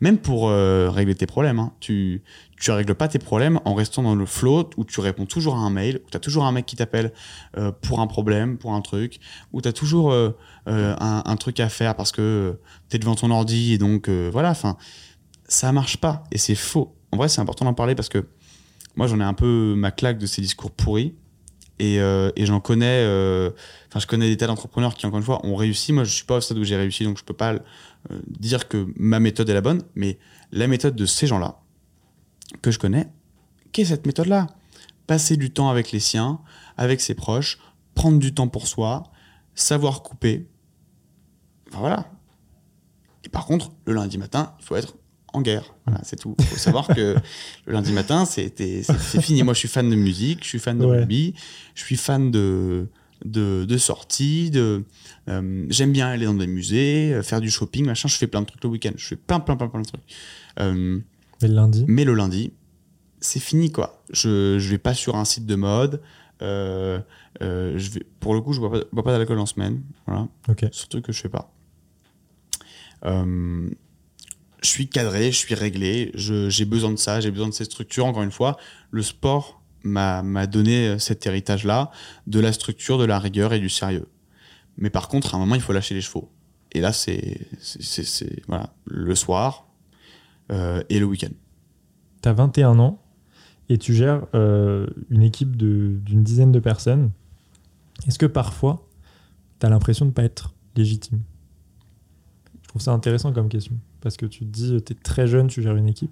Même pour euh, régler tes problèmes, hein. tu tu règles pas tes problèmes en restant dans le flow où tu réponds toujours à un mail, où tu as toujours un mec qui t'appelle euh, pour un problème, pour un truc, où tu as toujours euh, un, un, truc à faire parce que tu es devant ton ordi et donc voilà, enfin ça marche pas et c'est faux. En vrai, c'est important d'en parler parce que moi j'en ai un peu ma claque de ces discours pourris et, et j'en connais enfin je connais des tas d'entrepreneurs qui encore une fois ont réussi moi je suis pas au stade où j'ai réussi donc je peux pas euh, dire que ma méthode est la bonne, mais la méthode de ces gens-là, que je connais, qu'est cette méthode-là? Passer du temps avec les siens, avec ses proches, prendre du temps pour soi, savoir couper. Enfin, voilà. Et par contre, le lundi matin, il faut être en guerre. Voilà, c'est tout. Il faut savoir que le lundi matin, c'est fini. Moi, je suis fan de musique, je suis fan de rugby, je suis fan de, de, de sorties, de, euh, j'aime bien aller dans des musées, euh, faire du shopping, machin. Je fais plein de trucs le week-end. Je fais plein, plein, plein, plein de trucs. Euh, mais le lundi? Mais le lundi, c'est fini, quoi. Je, je vais pas sur un site de mode. je vais, pour le coup, je bois pas, pas d'alcool en semaine. Voilà. Okay. Surtout que je fais pas. Je suis cadré, je suis réglé. J'ai besoin de ça, j'ai besoin de ces structures. Encore une fois, le sport m'a donné cet héritage-là de la structure, de la rigueur et du sérieux. Mais par contre, à un moment, il faut lâcher les chevaux. Et là, c'est le soir euh, et le week-end. Tu as 21 ans et tu gères euh, une équipe d'une dizaine de personnes. Est-ce que parfois, tu as l'impression de ne pas être légitime? Je trouve ça intéressant comme question. Parce que tu te dis, tu es très jeune, tu gères une équipe.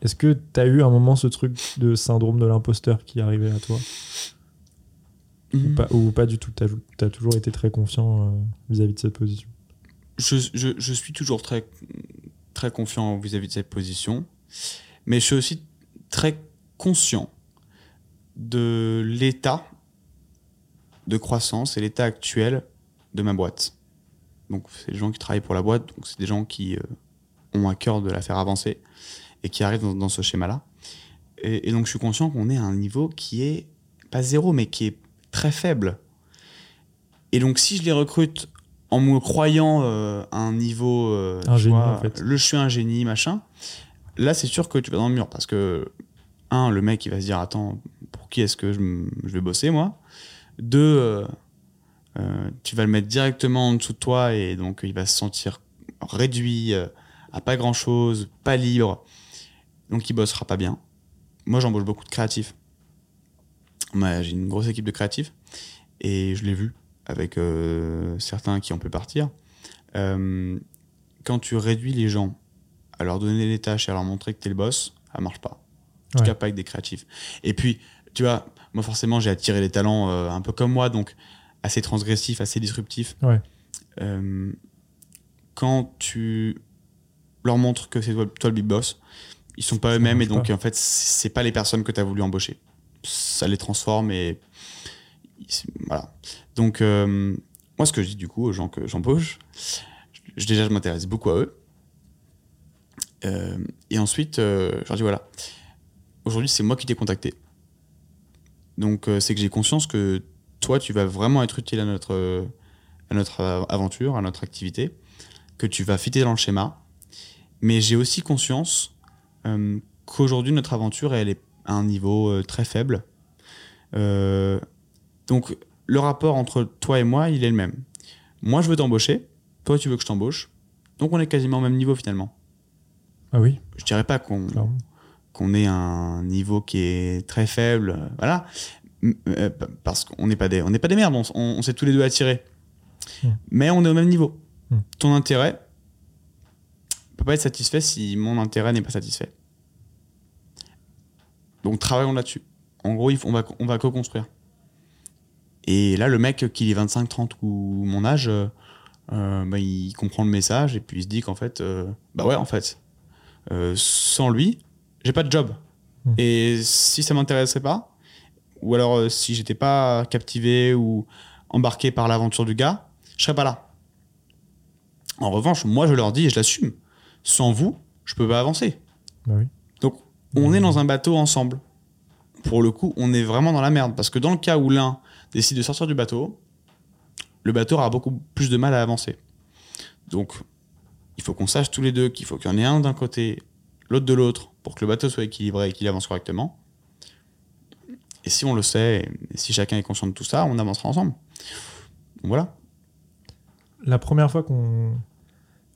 Est-ce que tu as eu un moment ce truc de syndrome de l'imposteur qui arrivé à toi? Ou, pas, du tout Tu as, toujours été très confiant euh, vis-à-vis de cette position? Je, je, je, suis toujours très, très confiant vis-à-vis de cette position, mais je suis aussi très conscient de l'état de croissance et l'état actuel de ma boîte. Donc, c'est les gens qui travaillent pour la boîte, donc c'est des gens qui euh, ont à cœur de la faire avancer et qui arrivent dans, dans ce schéma-là. Et, et, donc, je suis conscient qu'on est à un niveau qui est pas zéro, mais qui est très faible. Et donc, si je les recrute en me croyant euh, à un niveau. Euh, un génie, en fait. Le je suis un génie, machin. Là, c'est sûr que tu vas dans le mur parce que, un, le mec, il va se dire Attends, pour qui est-ce que je, vais bosser, moi? Deux, euh, tu vas le mettre directement en dessous de toi et donc il va se sentir réduit à pas grand chose, pas libre. Donc il bossera pas bien. Moi, j'embauche beaucoup de créatifs j'ai une grosse équipe de créatifs et je l'ai vu avec euh, certains qui ont pu partir. Euh, quand tu réduis les gens à leur donner les tâches et à leur montrer que tu es le boss, ça marche pas. En tout cas, pas avec des créatifs. Et puis, tu vois, moi forcément, j'ai attiré les talents euh, un peu comme moi, donc assez transgressifs, assez disruptifs. quand tu leur montres que c'est toi, le big boss, ils sont pas eux-mêmes et donc en fait, c'est pas les personnes que tu as voulu embaucher ça les transforme et voilà. Donc, euh, moi, ce que je dis du coup aux gens que j'embauche, je, déjà, je m'intéresse beaucoup à eux. Euh, et ensuite, euh, je leur dis voilà, aujourd'hui, c'est moi qui t'ai contacté. Donc, c'est que j'ai conscience que toi, tu vas vraiment être utile à notre, à notre aventure, à notre activité, que tu vas fitter dans le schéma. Mais j'ai aussi conscience qu'aujourd'hui, notre aventure, elle est un niveau euh, très faible. Euh, donc le rapport entre toi et moi, il est le même. Moi, je veux t'embaucher, toi, tu veux que je t'embauche. Donc on est quasiment au même niveau finalement. Ah oui. Je dirais pas qu'on qu'on ait un niveau qui est très faible, voilà, euh, parce qu'on n'est pas des on n'est pas des merdes, on, on, s'est tous les deux attirés. Hmm. Mais on est au même niveau. Hmm. Ton intérêt peut pas être satisfait si mon intérêt n'est pas satisfait. Donc travaillons là-dessus. En gros, on va, on va co-construire. Et là, le mec qui est 25, 30 ou mon âge, euh, euh, bah, il comprend le message et puis il se dit qu'en fait, euh, bah ouais, en fait, sans lui, j'ai pas de job. Hmm. Et si ça m'intéressait pas, ou alors si j'étais pas captivé ou embarqué par l'aventure du gars, je serais pas là. En revanche, moi, je leur dis et je l'assume. Sans vous, je peux pas avancer. Bah oui on est dans un bateau ensemble. Pour le coup, on est vraiment dans la merde. Parce que dans le cas où l'un décide de sortir du bateau, le bateau aura beaucoup plus de mal à avancer. Donc, il faut qu'on sache tous les deux qu'il faut qu'il y en ait un d'un côté, l'autre de l'autre, pour que le bateau soit équilibré et qu'il avance correctement. Et si on le sait, et si chacun est conscient de tout ça, on avancera ensemble. Donc voilà. La première fois qu'on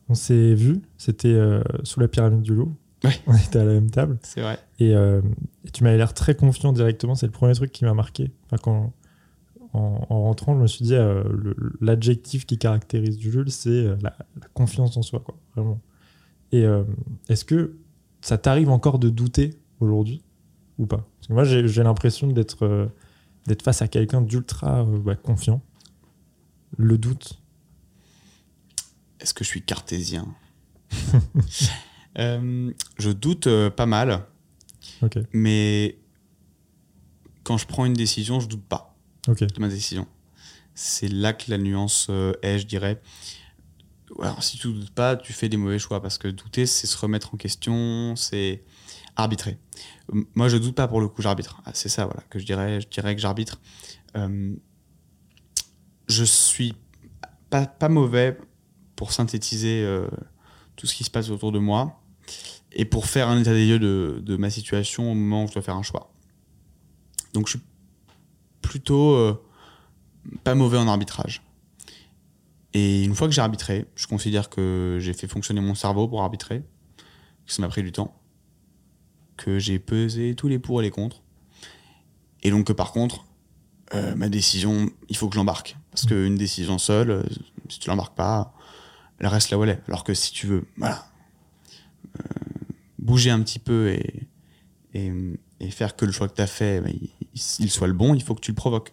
on s'est vu, c'était euh, sous la pyramide du loup. Ouais. On était à la même table. C'est vrai. Et, euh, et tu m'avais l'air très confiant directement. C'est le premier truc qui m'a marqué. Enfin, quand, en, en rentrant, je me suis dit, euh, l'adjectif qui caractérise Jules, c'est la, la confiance en soi, quoi, vraiment. Et est-ce que ça t'arrive encore de douter aujourd'hui ou pas Parce que moi, j'ai l'impression d'être euh, d'être face à quelqu'un d'ultra euh, bah, confiant. Le doute. Est-ce que je suis cartésien? Euh, Je doute pas mal, mais quand je prends une décision, je doute pas de ma décision. C'est là que la nuance est, je dirais. Alors, si tu doutes pas, tu fais des mauvais choix parce que douter, c'est se remettre en question, c'est arbitrer. M- Moi, je doute pas pour le coup, j'arbitre. Ah, c'est ça, voilà, que je dirais. Je dirais que j'arbitre. Euh, je suis pas, pas mauvais pour synthétiser euh, tout ce qui se passe autour de moi et pour faire un état des lieux de, de ma situation au moment où je dois faire un choix. Donc, je suis plutôt euh, pas mauvais en arbitrage. Et une fois que j'ai arbitré, je considère que j'ai fait fonctionner mon cerveau pour arbitrer, que ça m'a pris du temps, que j'ai pesé tous les pour et les contre, et donc que par contre, euh, ma décision, il faut que je l'embarque. Parce qu'une décision seule, euh, si tu l'embarques pas, elle reste là où elle est. Alors que si tu veux, voilà, euh, bouger un petit peu et, et, et faire que le choix que tu as fait, bah, il, il soit le bon, il faut que tu le provoques.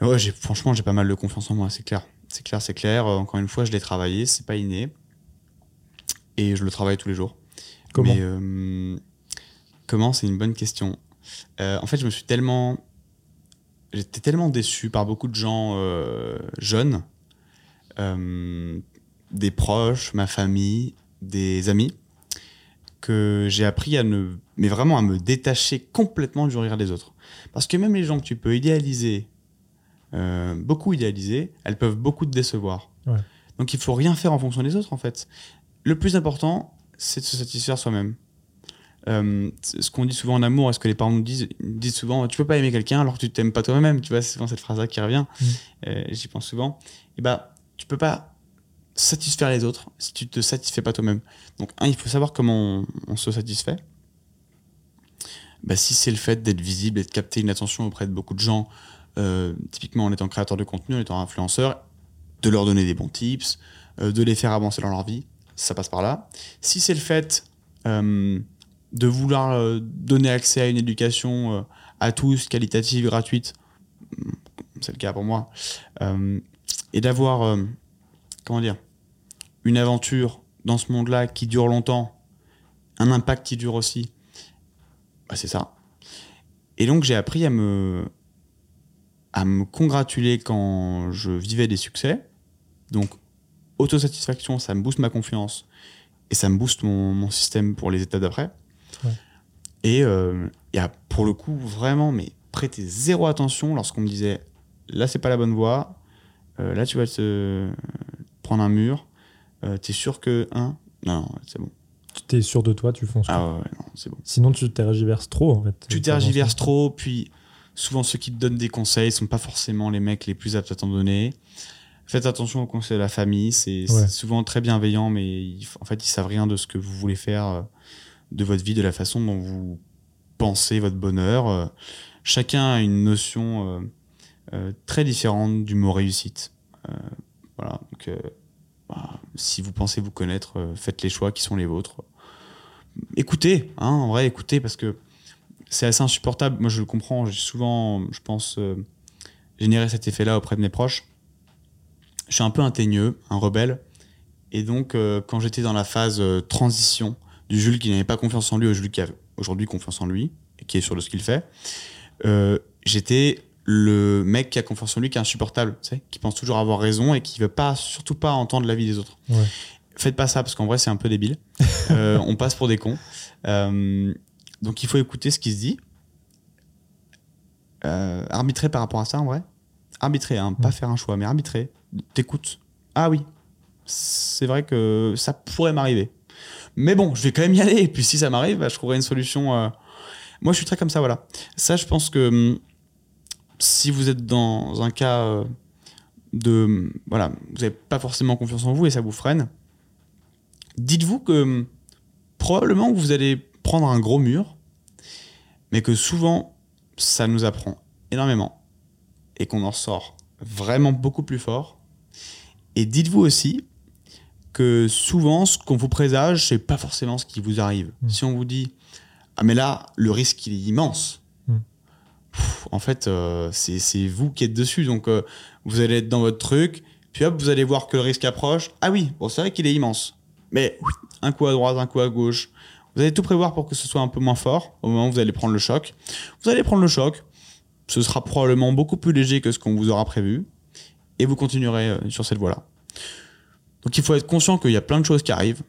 Mais Ouais, j'ai, franchement, j'ai pas mal de confiance en moi, c'est clair. C'est clair, c'est clair. Encore une fois, je l'ai travaillé, c'est pas inné. Et je le travaille tous les jours. Comment Mais, euh, comment C'est une bonne question. Euh, en fait, je me suis tellement. J'étais tellement déçu par beaucoup de gens euh, jeunes, des proches, ma famille, des amis, que j'ai appris à ne. Mais vraiment à me détacher complètement du regard des autres. Parce que même les gens que tu peux idéaliser, beaucoup idéaliser, elles peuvent beaucoup te décevoir. Ouais. Donc il faut rien faire en fonction des autres en fait. Le plus important, c'est de se satisfaire soi-même. Euh, ce qu'on dit souvent en amour, est-ce que les parents nous disent, disent souvent, tu peux pas aimer quelqu'un alors que tu t'aimes pas toi-même, tu vois, c'est souvent cette phrase-là qui revient, Mm. Euh, j'y pense souvent. Et bah, tu peux pas satisfaire les autres si tu te satisfais pas toi-même. Donc, un, il faut savoir comment on, on se satisfait. Bah, si c'est le fait d'être visible et de capter une attention auprès de beaucoup de gens, euh, typiquement en étant créateur de contenu, en étant influenceur, de leur donner des bons tips, de les faire avancer dans leur vie, ça passe par là. Si c'est le fait euh, de vouloir euh, donner accès à une éducation euh, à tous, qualitative, gratuite, mm, c'est le cas pour moi, et d'avoir, comment dire, une aventure dans ce monde-là qui dure longtemps, un impact qui dure aussi, bah, c'est ça. Et donc j'ai appris à me, à me congratuler quand je vivais des succès. Donc autosatisfaction, ça me booste ma confiance et ça me booste mon, mon système pour les étapes d'après. Ouais. Et euh, y a pour le coup vraiment, mais prêter zéro attention lorsqu'on me disait là c'est pas la bonne voie, euh, là tu vas te prendre un mur, euh, t'es sûr que hein non, non c'est bon. Tu t'es sûr de toi, tu fonces. Ah ouais, non c'est bon. Sinon, tu tergiverses trop, en fait. Tu tergiverses trop, puis souvent ceux qui te donnent des conseils sont pas forcément les mecs les plus aptes à t'en donner. Faites attention aux conseils de la famille, c'est Ouais. souvent très bienveillant, mais ils- en fait ils savent rien de ce que vous voulez faire euh, de votre vie, de la façon dont vous pensez votre bonheur. Euh, Chacun a une notion euh, très différente du mot réussite. Euh, voilà, donc euh, bah, si vous pensez vous connaître, faites les choix qui sont les vôtres. Écoutez, hein, en vrai, écoutez, parce que c'est assez insupportable. Moi, je le comprends. J'ai souvent, je pense, généré cet effet-là auprès de mes proches. Je suis un peu un teigneux, un rebelle. Et donc, euh, quand j'étais dans la phase euh, transition du Jules qui n'avait pas confiance en lui au Jules qui a aujourd'hui confiance en lui et qui est sûr de ce qu'il fait, euh, j'étais le mec qui a confiance en lui, qui est insupportable, tu sais, qui pense toujours avoir raison et qui veut pas, surtout pas entendre l'avis des autres. Ouais. Faites pas ça parce qu'en vrai, c'est un peu débile. On passe pour des cons. Donc, il faut écouter ce qui se dit. Arbitrer par rapport à ça, en vrai. Arbitrer, hein, pas faire un choix, mais arbitrer. T'écoutes. Ah oui. c'est vrai que ça pourrait m'arriver. Mais bon, je vais quand même y aller. Et puis si ça m'arrive, bah, je trouverai une solution. euh. Moi, je suis très comme ça, voilà. Ça, je pense que hum, si vous êtes dans un cas euh, de. hum, Voilà, vous n'avez pas forcément confiance en vous et ça vous freine, dites-vous que hum, probablement vous allez prendre un gros mur, mais que souvent, ça nous apprend énormément et qu'on en sort vraiment beaucoup plus fort. Et dites-vous aussi que souvent, ce qu'on vous présage, c'est pas forcément ce qui vous arrive. Mm. Si on vous dit, ah mais là, le risque il est immense. Mm. Pff, en fait, euh, c'est c'est vous qui êtes dessus, donc euh, vous allez être dans votre truc, puis hop, vous allez voir que le risque approche. Ah oui, bon, c'est vrai qu'il est immense, mais un coup à droite, un coup à gauche. Vous allez tout prévoir pour que ce soit un peu moins fort au moment où vous allez prendre le choc. Vous allez prendre le choc, ce sera probablement beaucoup plus léger que ce qu'on vous aura prévu, et vous continuerez euh, sur cette voie-là. Donc il faut être conscient qu'il y a plein de choses qui arrivent,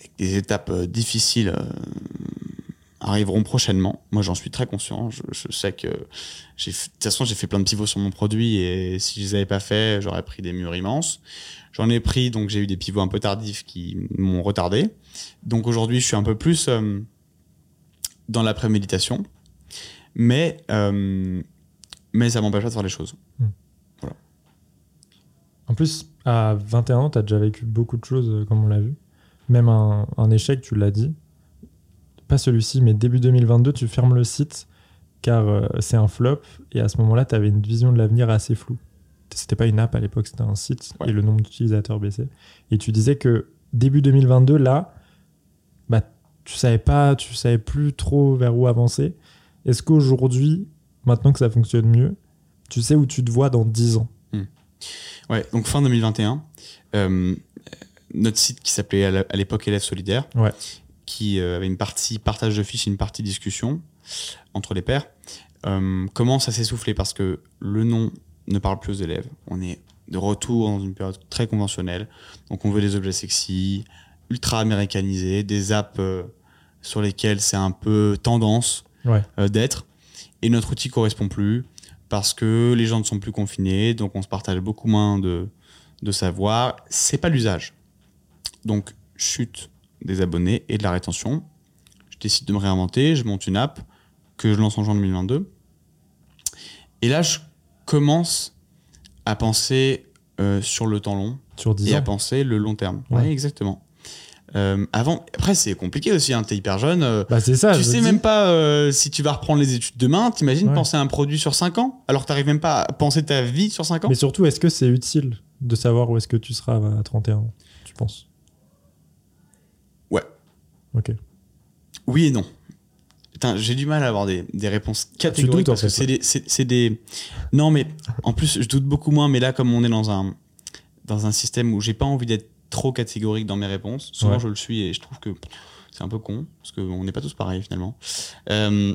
et que des étapes euh, difficiles euh, arriveront prochainement. Moi j'en suis très conscient, je, sais que de toute façon j'ai fait plein de pivots sur mon produit, et si je les avais pas fait, j'aurais pris des murs immenses. J'en ai pris, donc j'ai eu des pivots un peu tardifs qui m'ont retardé. Donc aujourd'hui je suis un peu plus dans la préméditation, mais, euh, mais ça m'empêche pas de faire les choses. En plus, à 21 ans, tu as déjà vécu beaucoup de choses, euh, comme on l'a vu. Même un, un échec, tu l'as dit. Pas celui-ci, mais début 2022, tu fermes le site car euh, c'est un flop. Et à ce moment-là, tu avais une vision de l'avenir assez floue. C'était pas une app à l'époque, c'était un site Ouais. et le nombre d'utilisateurs baissait. Et tu disais que début 2022, là, bah, tu savais pas, tu savais plus trop vers où avancer. Est-ce qu'aujourd'hui, maintenant que ça fonctionne mieux, tu sais où tu te vois dans 10 ans? Ouais, donc fin 2021, euh, notre site qui s'appelait à l'époque Élèves Solidaires, Ouais. qui euh, avait une partie partage de fiches et une partie discussion entre les pairs, euh, commence à s'essouffler parce que le nom ne parle plus aux élèves. On est de retour dans une période très conventionnelle. Donc on veut des objets sexy, ultra américanisés, des apps sur lesquelles c'est un peu tendance Ouais. d'être. Et notre outil correspond plus parce que les gens ne sont plus confinés, donc on se partage beaucoup moins de, de savoir. C'est pas l'usage. Donc, chute des abonnés et de la rétention. Je décide de me réinventer, je monte une app que je lance en juin 2022. Et là, je commence à penser euh, sur le temps long sur 10 et à penser le long terme. Ouais. Ouais, exactement. Euh, avant, après, c'est compliqué aussi, hein, t'es hyper jeune. euh, Bah, c'est ça. tu sais dis. même pas euh, si tu vas reprendre les études demain. T'imagines Ouais. penser à un produit sur 5 ans alors que t'arrives même pas à penser ta vie sur 5 ans Mais surtout, est-ce que c'est utile de savoir où est-ce que tu seras à 31 ans, tu penses? Ouais. Ok. Oui et non. J'ai du mal à avoir des, des réponses doutes, catégoriques en parce que c'est des, des. Non, mais en plus, je doute beaucoup moins. Mais là, comme on est dans un, dans un système où j'ai pas envie d'être trop catégorique dans mes réponses, souvent Ouais. je le suis et je trouve que c'est un peu con parce qu'on n'est pas tous pareils finalement. Euh,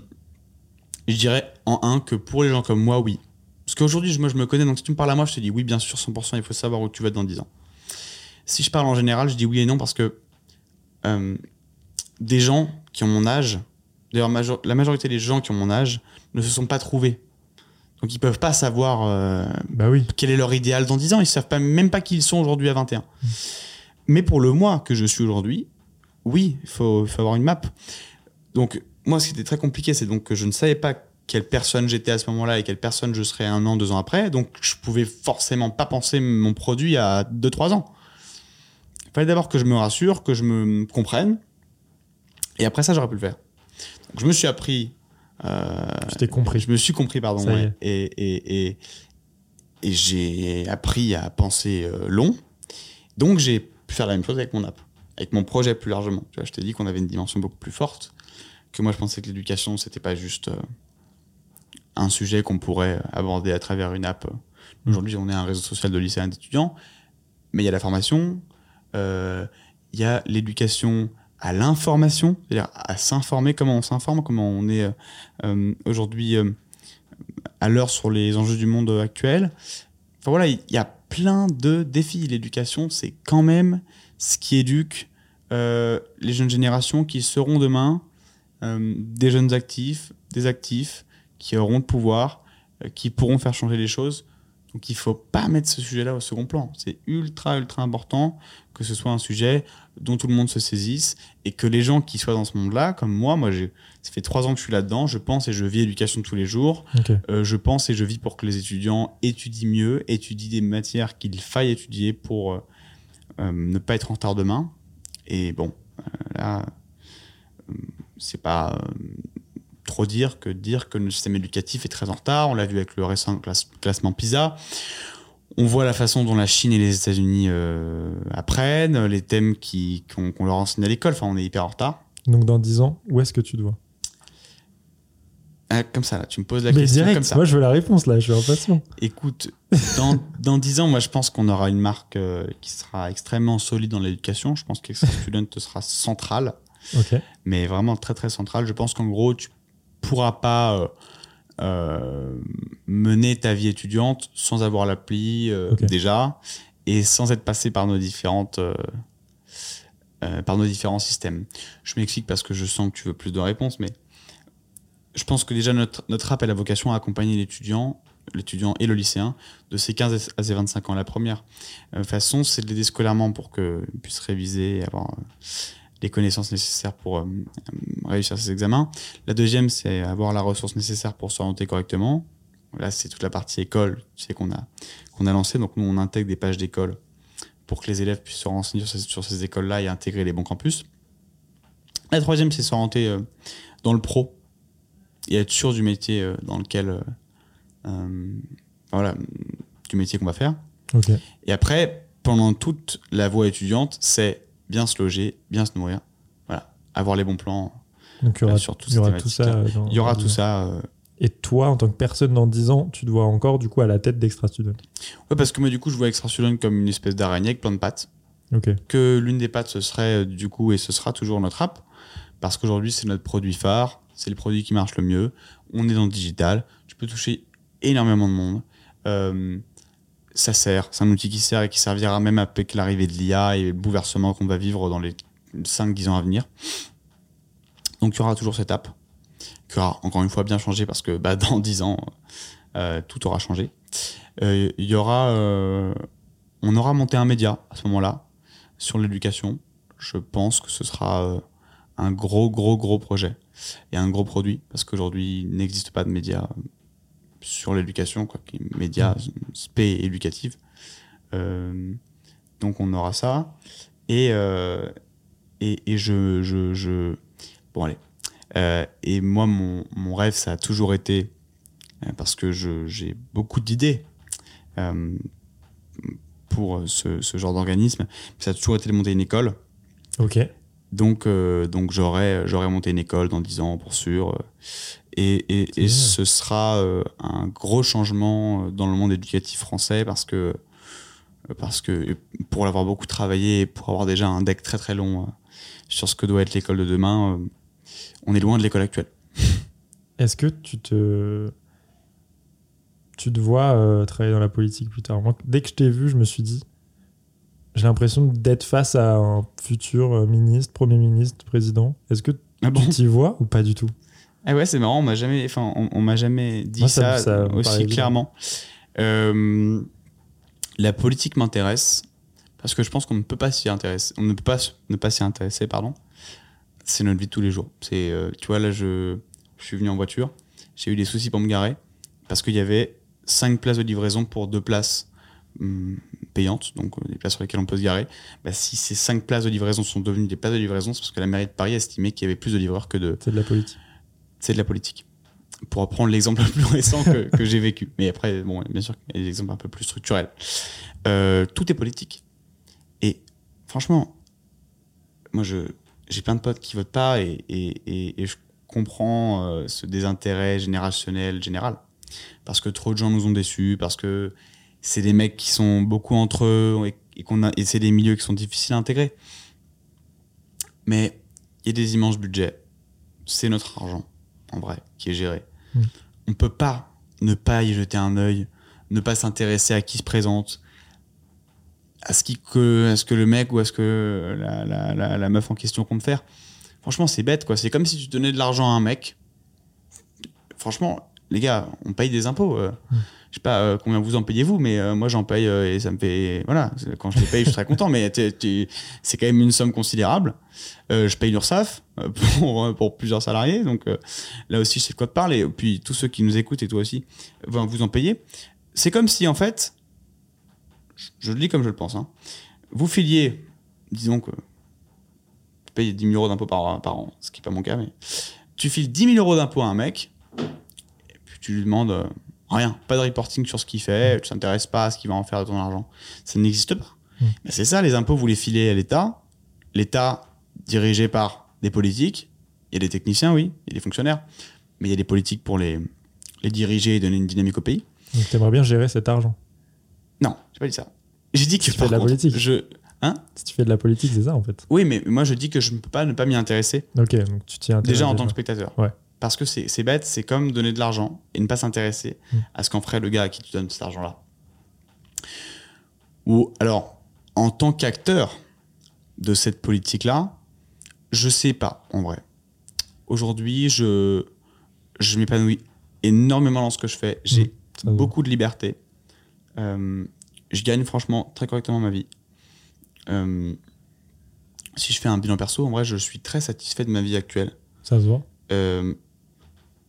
je dirais en un que pour les gens comme moi, oui. Parce qu'aujourd'hui, moi, je me connais, donc si tu me parles à moi, je te dis oui, bien sûr, 100%, il faut savoir où tu vas dans 10 ans. Si je parle en général, je dis oui et non parce que euh, des gens qui ont mon âge, d'ailleurs, major- la majorité des gens qui ont mon âge ne se sont pas trouvés. Donc, ils peuvent pas savoir euh, Bah oui. quel est leur idéal dans 10 ans. Ils savent pas, même pas qui ils sont aujourd'hui à 21. Mais pour le moi que je suis aujourd'hui, oui, il faut, il faut avoir une map. Donc, moi, ce qui était très compliqué, c'est donc que je ne savais pas quelle personne j'étais à ce moment-là et quelle personne je serais un an, deux ans après. Donc, je pouvais forcément pas penser mon produit à 2-3 ans. Il fallait d'abord que je me rassure, que je me comprenne. Et après ça, j'aurais pu le faire. Donc, je me suis appris euh, Tu t'es compris. je me suis compris, pardon. Ouais. Et, et, et, et j'ai appris à penser euh, long. Donc, j'ai pu faire la même chose avec mon app, avec mon projet plus largement. Tu vois, je t'ai dit qu'on avait une dimension beaucoup plus forte, que moi, je pensais que l'éducation, c'était pas juste euh, un sujet qu'on pourrait aborder à travers une app. Aujourd'hui, on est un réseau social de lycéens et d'étudiants, mais il y a la formation, euh, il y a l'éducation à l'information, c'est-à-dire à s'informer, comment on s'informe, comment on est euh, euh, aujourd'hui euh, à l'heure sur les enjeux du monde actuel. Enfin voilà, il y a plein de défis. L'éducation, c'est quand même ce qui éduque euh, les jeunes générations qui seront demain euh, des jeunes actifs, des actifs qui auront le pouvoir, euh, qui pourront faire changer les choses. Donc il faut pas mettre ce sujet-là au second plan. C'est ultra, ultra important que ce soit un sujet dont tout le monde se saisisse et que les gens qui soient dans ce monde-là, comme moi, moi j'ai, ça fait trois ans que je suis là-dedans, je pense et je vis éducation tous les jours. Euh, je pense et je vis pour que les étudiants étudient mieux, étudient des matières qu'il faille étudier pour euh, euh, ne pas être en retard demain. Et bon, là, c'est pas trop dire que dire que le système éducatif est très en retard. On l'a vu avec le récent classe- classement PISA. On voit la façon dont la Chine et les États-Unis euh, apprennent, les thèmes qu'on leur enseigne à l'école. Enfin, on est hyper en retard. Donc dans 10 ans, où est-ce que tu te vois? Ah, comme ça, là, tu me poses la Mais question direct, comme ça. moi je veux la réponse là, je suis impatient. Écoute, dans, dans 10 ans, moi je pense qu'on aura une marque euh, qui sera extrêmement solide dans l'éducation. Je pense qu'Extra Student sera centrale, Ok. mais vraiment très très centrale. Je pense qu'en gros, tu pourras pas euh, euh, mener ta vie étudiante sans avoir l'appli euh, déjà et sans être passé par nos différentes. par nos différents systèmes. Je m'explique parce que je sens que tu veux plus de réponses, mais je pense que déjà notre, notre app a la vocation à accompagner l'étudiant, l'étudiant et le lycéen de ses 15 à ses 25 ans. La première façon, c'est de l'aider scolairement pour qu'il puisse réviser et avoir les connaissances nécessaires pour euh, euh, réussir ses examens. La deuxième, c'est avoir la ressource nécessaire pour s'orienter correctement. Là, c'est toute la partie école sais, qu'on a, qu'on a lancée. Donc, nous, on intègre des pages d'école pour que les élèves puissent se renseigner sur ces, sur ces écoles-là et intégrer les bons campus. La troisième, c'est s'orienter euh, dans le pro et être sûr du métier euh, dans lequel. voilà, du métier qu'on va faire. Ok. Et après, pendant toute la voie étudiante, c'est bien se loger, bien se nourrir. Voilà, avoir les bons plans. Donc il y aura, Euh, sur toutes il y aura ces tout ça. euh, dans- Il y aura tout 10 ans. ça. euh, Et toi, en tant que personne dans 10 ans, tu te vois encore du coup à la tête d'Extra Student? Ouais, parce que moi, du coup, je vois Extra Student comme une espèce d'araignée avec plein de pattes. Ok. Que l'une des pattes, ce serait, du coup, et ce sera toujours notre app. Parce qu'aujourd'hui, c'est notre produit phare. C'est le produit qui marche le mieux. On est dans le digital. Tu peux toucher énormément de monde. Euh, ça sert. C'est un outil qui sert et qui servira même avec l'arrivée de l'IA et le bouleversement qu'on va vivre dans les 5-10 ans à venir. Donc, il y aura toujours cette app. Qui aura, encore une fois, bien changé parce que bah, dans 10 ans, euh, tout aura changé. Euh, y aura. euh, on aura monté un média à ce moment-là sur l'éducation. Je pense que ce sera un gros, gros, gros projet et un gros produit parce qu'aujourd'hui, il n'existe pas de média sur l'éducation, quoi, qui est média spé éducatif. Euh, donc on aura ça. Et, euh, et, et je, je, je. Bon, allez. Euh, et moi, mon, mon rêve, ça a toujours été, parce que je- j'ai beaucoup d'idées pour ce, ce genre d'organisme, ça a toujours été de monter une école. Ok. Donc, donc j'aurais, j'aurais monté une école dans 10 ans, pour sûr. Et, et, et Génial. ce sera euh, un gros changement euh, dans le monde éducatif français parce que, euh, parce que pour l'avoir beaucoup travaillé et pour avoir déjà un deck très très long euh, sur ce que doit être l'école de demain, euh, on est loin de l'école actuelle. Est-ce que tu te. Tu te vois travailler dans la politique plus tard? Moi, dès que je t'ai vu, je me suis dit. J'ai l'impression d'être face à un futur ministre, premier ministre, président. Est-ce que Ah bon? tu t'y vois ou pas du tout? Ah ouais, c'est marrant, on m'a jamais, enfin, on, on m'a jamais dit Moi, ça- aussi clairement. Euh, la politique m'intéresse parce que je pense qu'on ne peut pas s'y intéresser, on ne peut pas ne pas s'y intéresser, pardon. C'est notre vie de tous les jours. C'est, euh, tu vois, là, je, je suis venu en voiture, j'ai eu des soucis pour me garer parce qu'il y avait cinq places de livraison pour deux places hum, payantes, donc euh, des places sur lesquelles on peut se garer. Bah, si ces cinq places de livraison sont devenues des places de livraison, c'est parce que la mairie de Paris a estimé qu'il y avait plus de livreurs que de, C'est de la politique. C'est de la politique. Pour reprendre l'exemple le plus récent que, j'ai vécu. Mais après, bon, bien sûr, il y a des exemples un peu plus structurels. Euh, tout est politique. Et franchement, moi, je, j'ai plein de potes qui votent pas et, et, et, je comprends euh, ce désintérêt générationnel général. Parce que trop de gens nous ont déçus, parce que c'est des mecs qui sont beaucoup entre eux et, qu'on c'est des milieux qui sont difficiles à intégrer. Mais il y a des immenses budgets. C'est notre argent, en vrai, qui est géré. Mm. On peut pas ne pas y jeter un œil, ne pas s'intéresser à qui se présente, à ce, qui, que, à ce que le mec ou à ce que la, la, la, la meuf en question compte faire. Franchement, c'est bête, quoi. C'est comme si tu donnais de l'argent à un mec. Franchement, les gars, on paye des impôts. euh. Je sais pas euh, combien vous en payez vous, mais euh, moi j'en paye euh, et ça me fait. Voilà, quand je les paye, je suis très content, mais c'est quand même une somme considérable. Je paye l'URSSAF pour, plusieurs salariés, donc là aussi je sais de quoi te parler. Et puis tous ceux qui nous écoutent et toi aussi, vous en payez. C'est comme si en fait, je- le dis comme je le pense, hein, vous filiez, disons que tu payes 10 000 euros d'impôts par, par an, ce qui n'est pas mon cas, mais tu files 10 000 euros d'impôts à un mec, tu lui demandes euh, rien, pas de reporting sur ce qu'il fait, tu t'intéresses pas à ce qu'il va en faire de ton argent. Ça n'existe pas. Mm. Mais c'est ça, les impôts, vous les filez à l'État. L'État, dirigé par des politiques, il y a des techniciens, oui, il y a des fonctionnaires, mais il y a des politiques pour les, les diriger et donner une dynamique au pays. Donc t'aimerais bien gérer cet argent. Non, j'ai pas dit ça. J'ai dit que Tu fais de la contre, politique. Je... Hein? Si tu fais de la politique, c'est ça en fait. Oui, mais moi je dis que je ne peux pas ne pas m'y intéresser. Ok, donc tu t'y intéresses. Déjà en tant que spectateur. Ouais. Parce que c'est bête, c'est comme donner de l'argent et ne pas s'intéresser Mm. à ce qu'en ferait le gars à qui tu donnes cet argent-là. Ou alors, en tant qu'acteur de cette politique-là, je sais pas, en vrai. Aujourd'hui, je, je m'épanouis énormément dans ce que je fais. J'ai Mm, beaucoup de liberté. Euh, je gagne franchement très correctement ma vie. Euh, si je fais un bilan perso, en vrai, je suis très satisfait de ma vie actuelle. Ça se voit. Euh,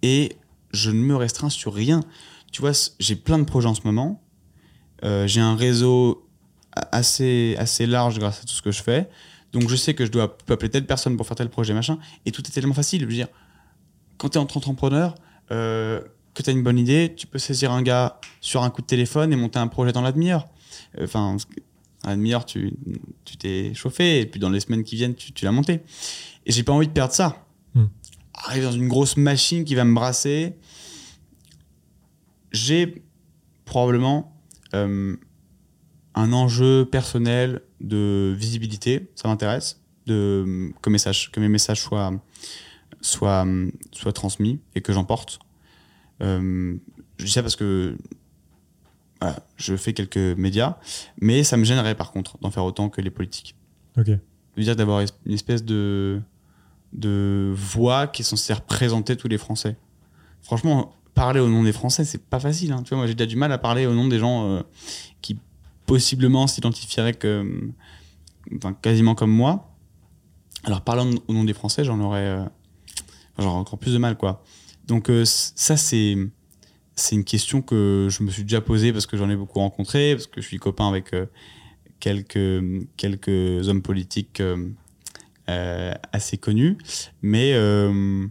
et je ne me restreins sur rien. Tu vois, j'ai plein de projets en ce moment. Euh, j'ai un réseau assez, assez large grâce à tout ce que je fais. Donc je sais que je dois appeler telle personne pour faire tel projet, machin. Et tout est tellement facile. Je veux dire, quand tu es entrepreneur, euh, que tu as une bonne idée, tu peux saisir un gars sur un coup de téléphone et monter un projet dans la demi-heure. Euh, Enfin, à la demi-heure, tu tu t'es chauffé, et puis dans les semaines qui viennent, tu, tu l'as monté. Et j'ai pas envie de perdre ça. Hmm. Arriver dans une grosse machine qui va me brasser. J'ai probablement euh, un enjeu personnel de visibilité, ça m'intéresse, de que, message, que mes messages soient, soient, soient transmis et que j'en porte. Euh, je dis ça parce que voilà, je fais quelques médias, mais ça me gênerait par contre d'en faire autant que les politiques. Ok. Je veux dire d'avoir une espèce de, de voix qui est censée représenter tous les Français. Franchement, parler au nom des Français, c'est pas facile. hein. Tu vois, moi j'ai déjà du mal à parler au nom des gens euh, qui possiblement s'identifieraient quasiment comme moi. Alors parler au nom des Français, j'en aurais, euh, encore plus de mal, quoi. Donc euh, ça, c'est une question que je me suis déjà posée parce que j'en ai beaucoup rencontré, parce que je suis copain avec quelques, hommes politiques assez connus. Mais, euh,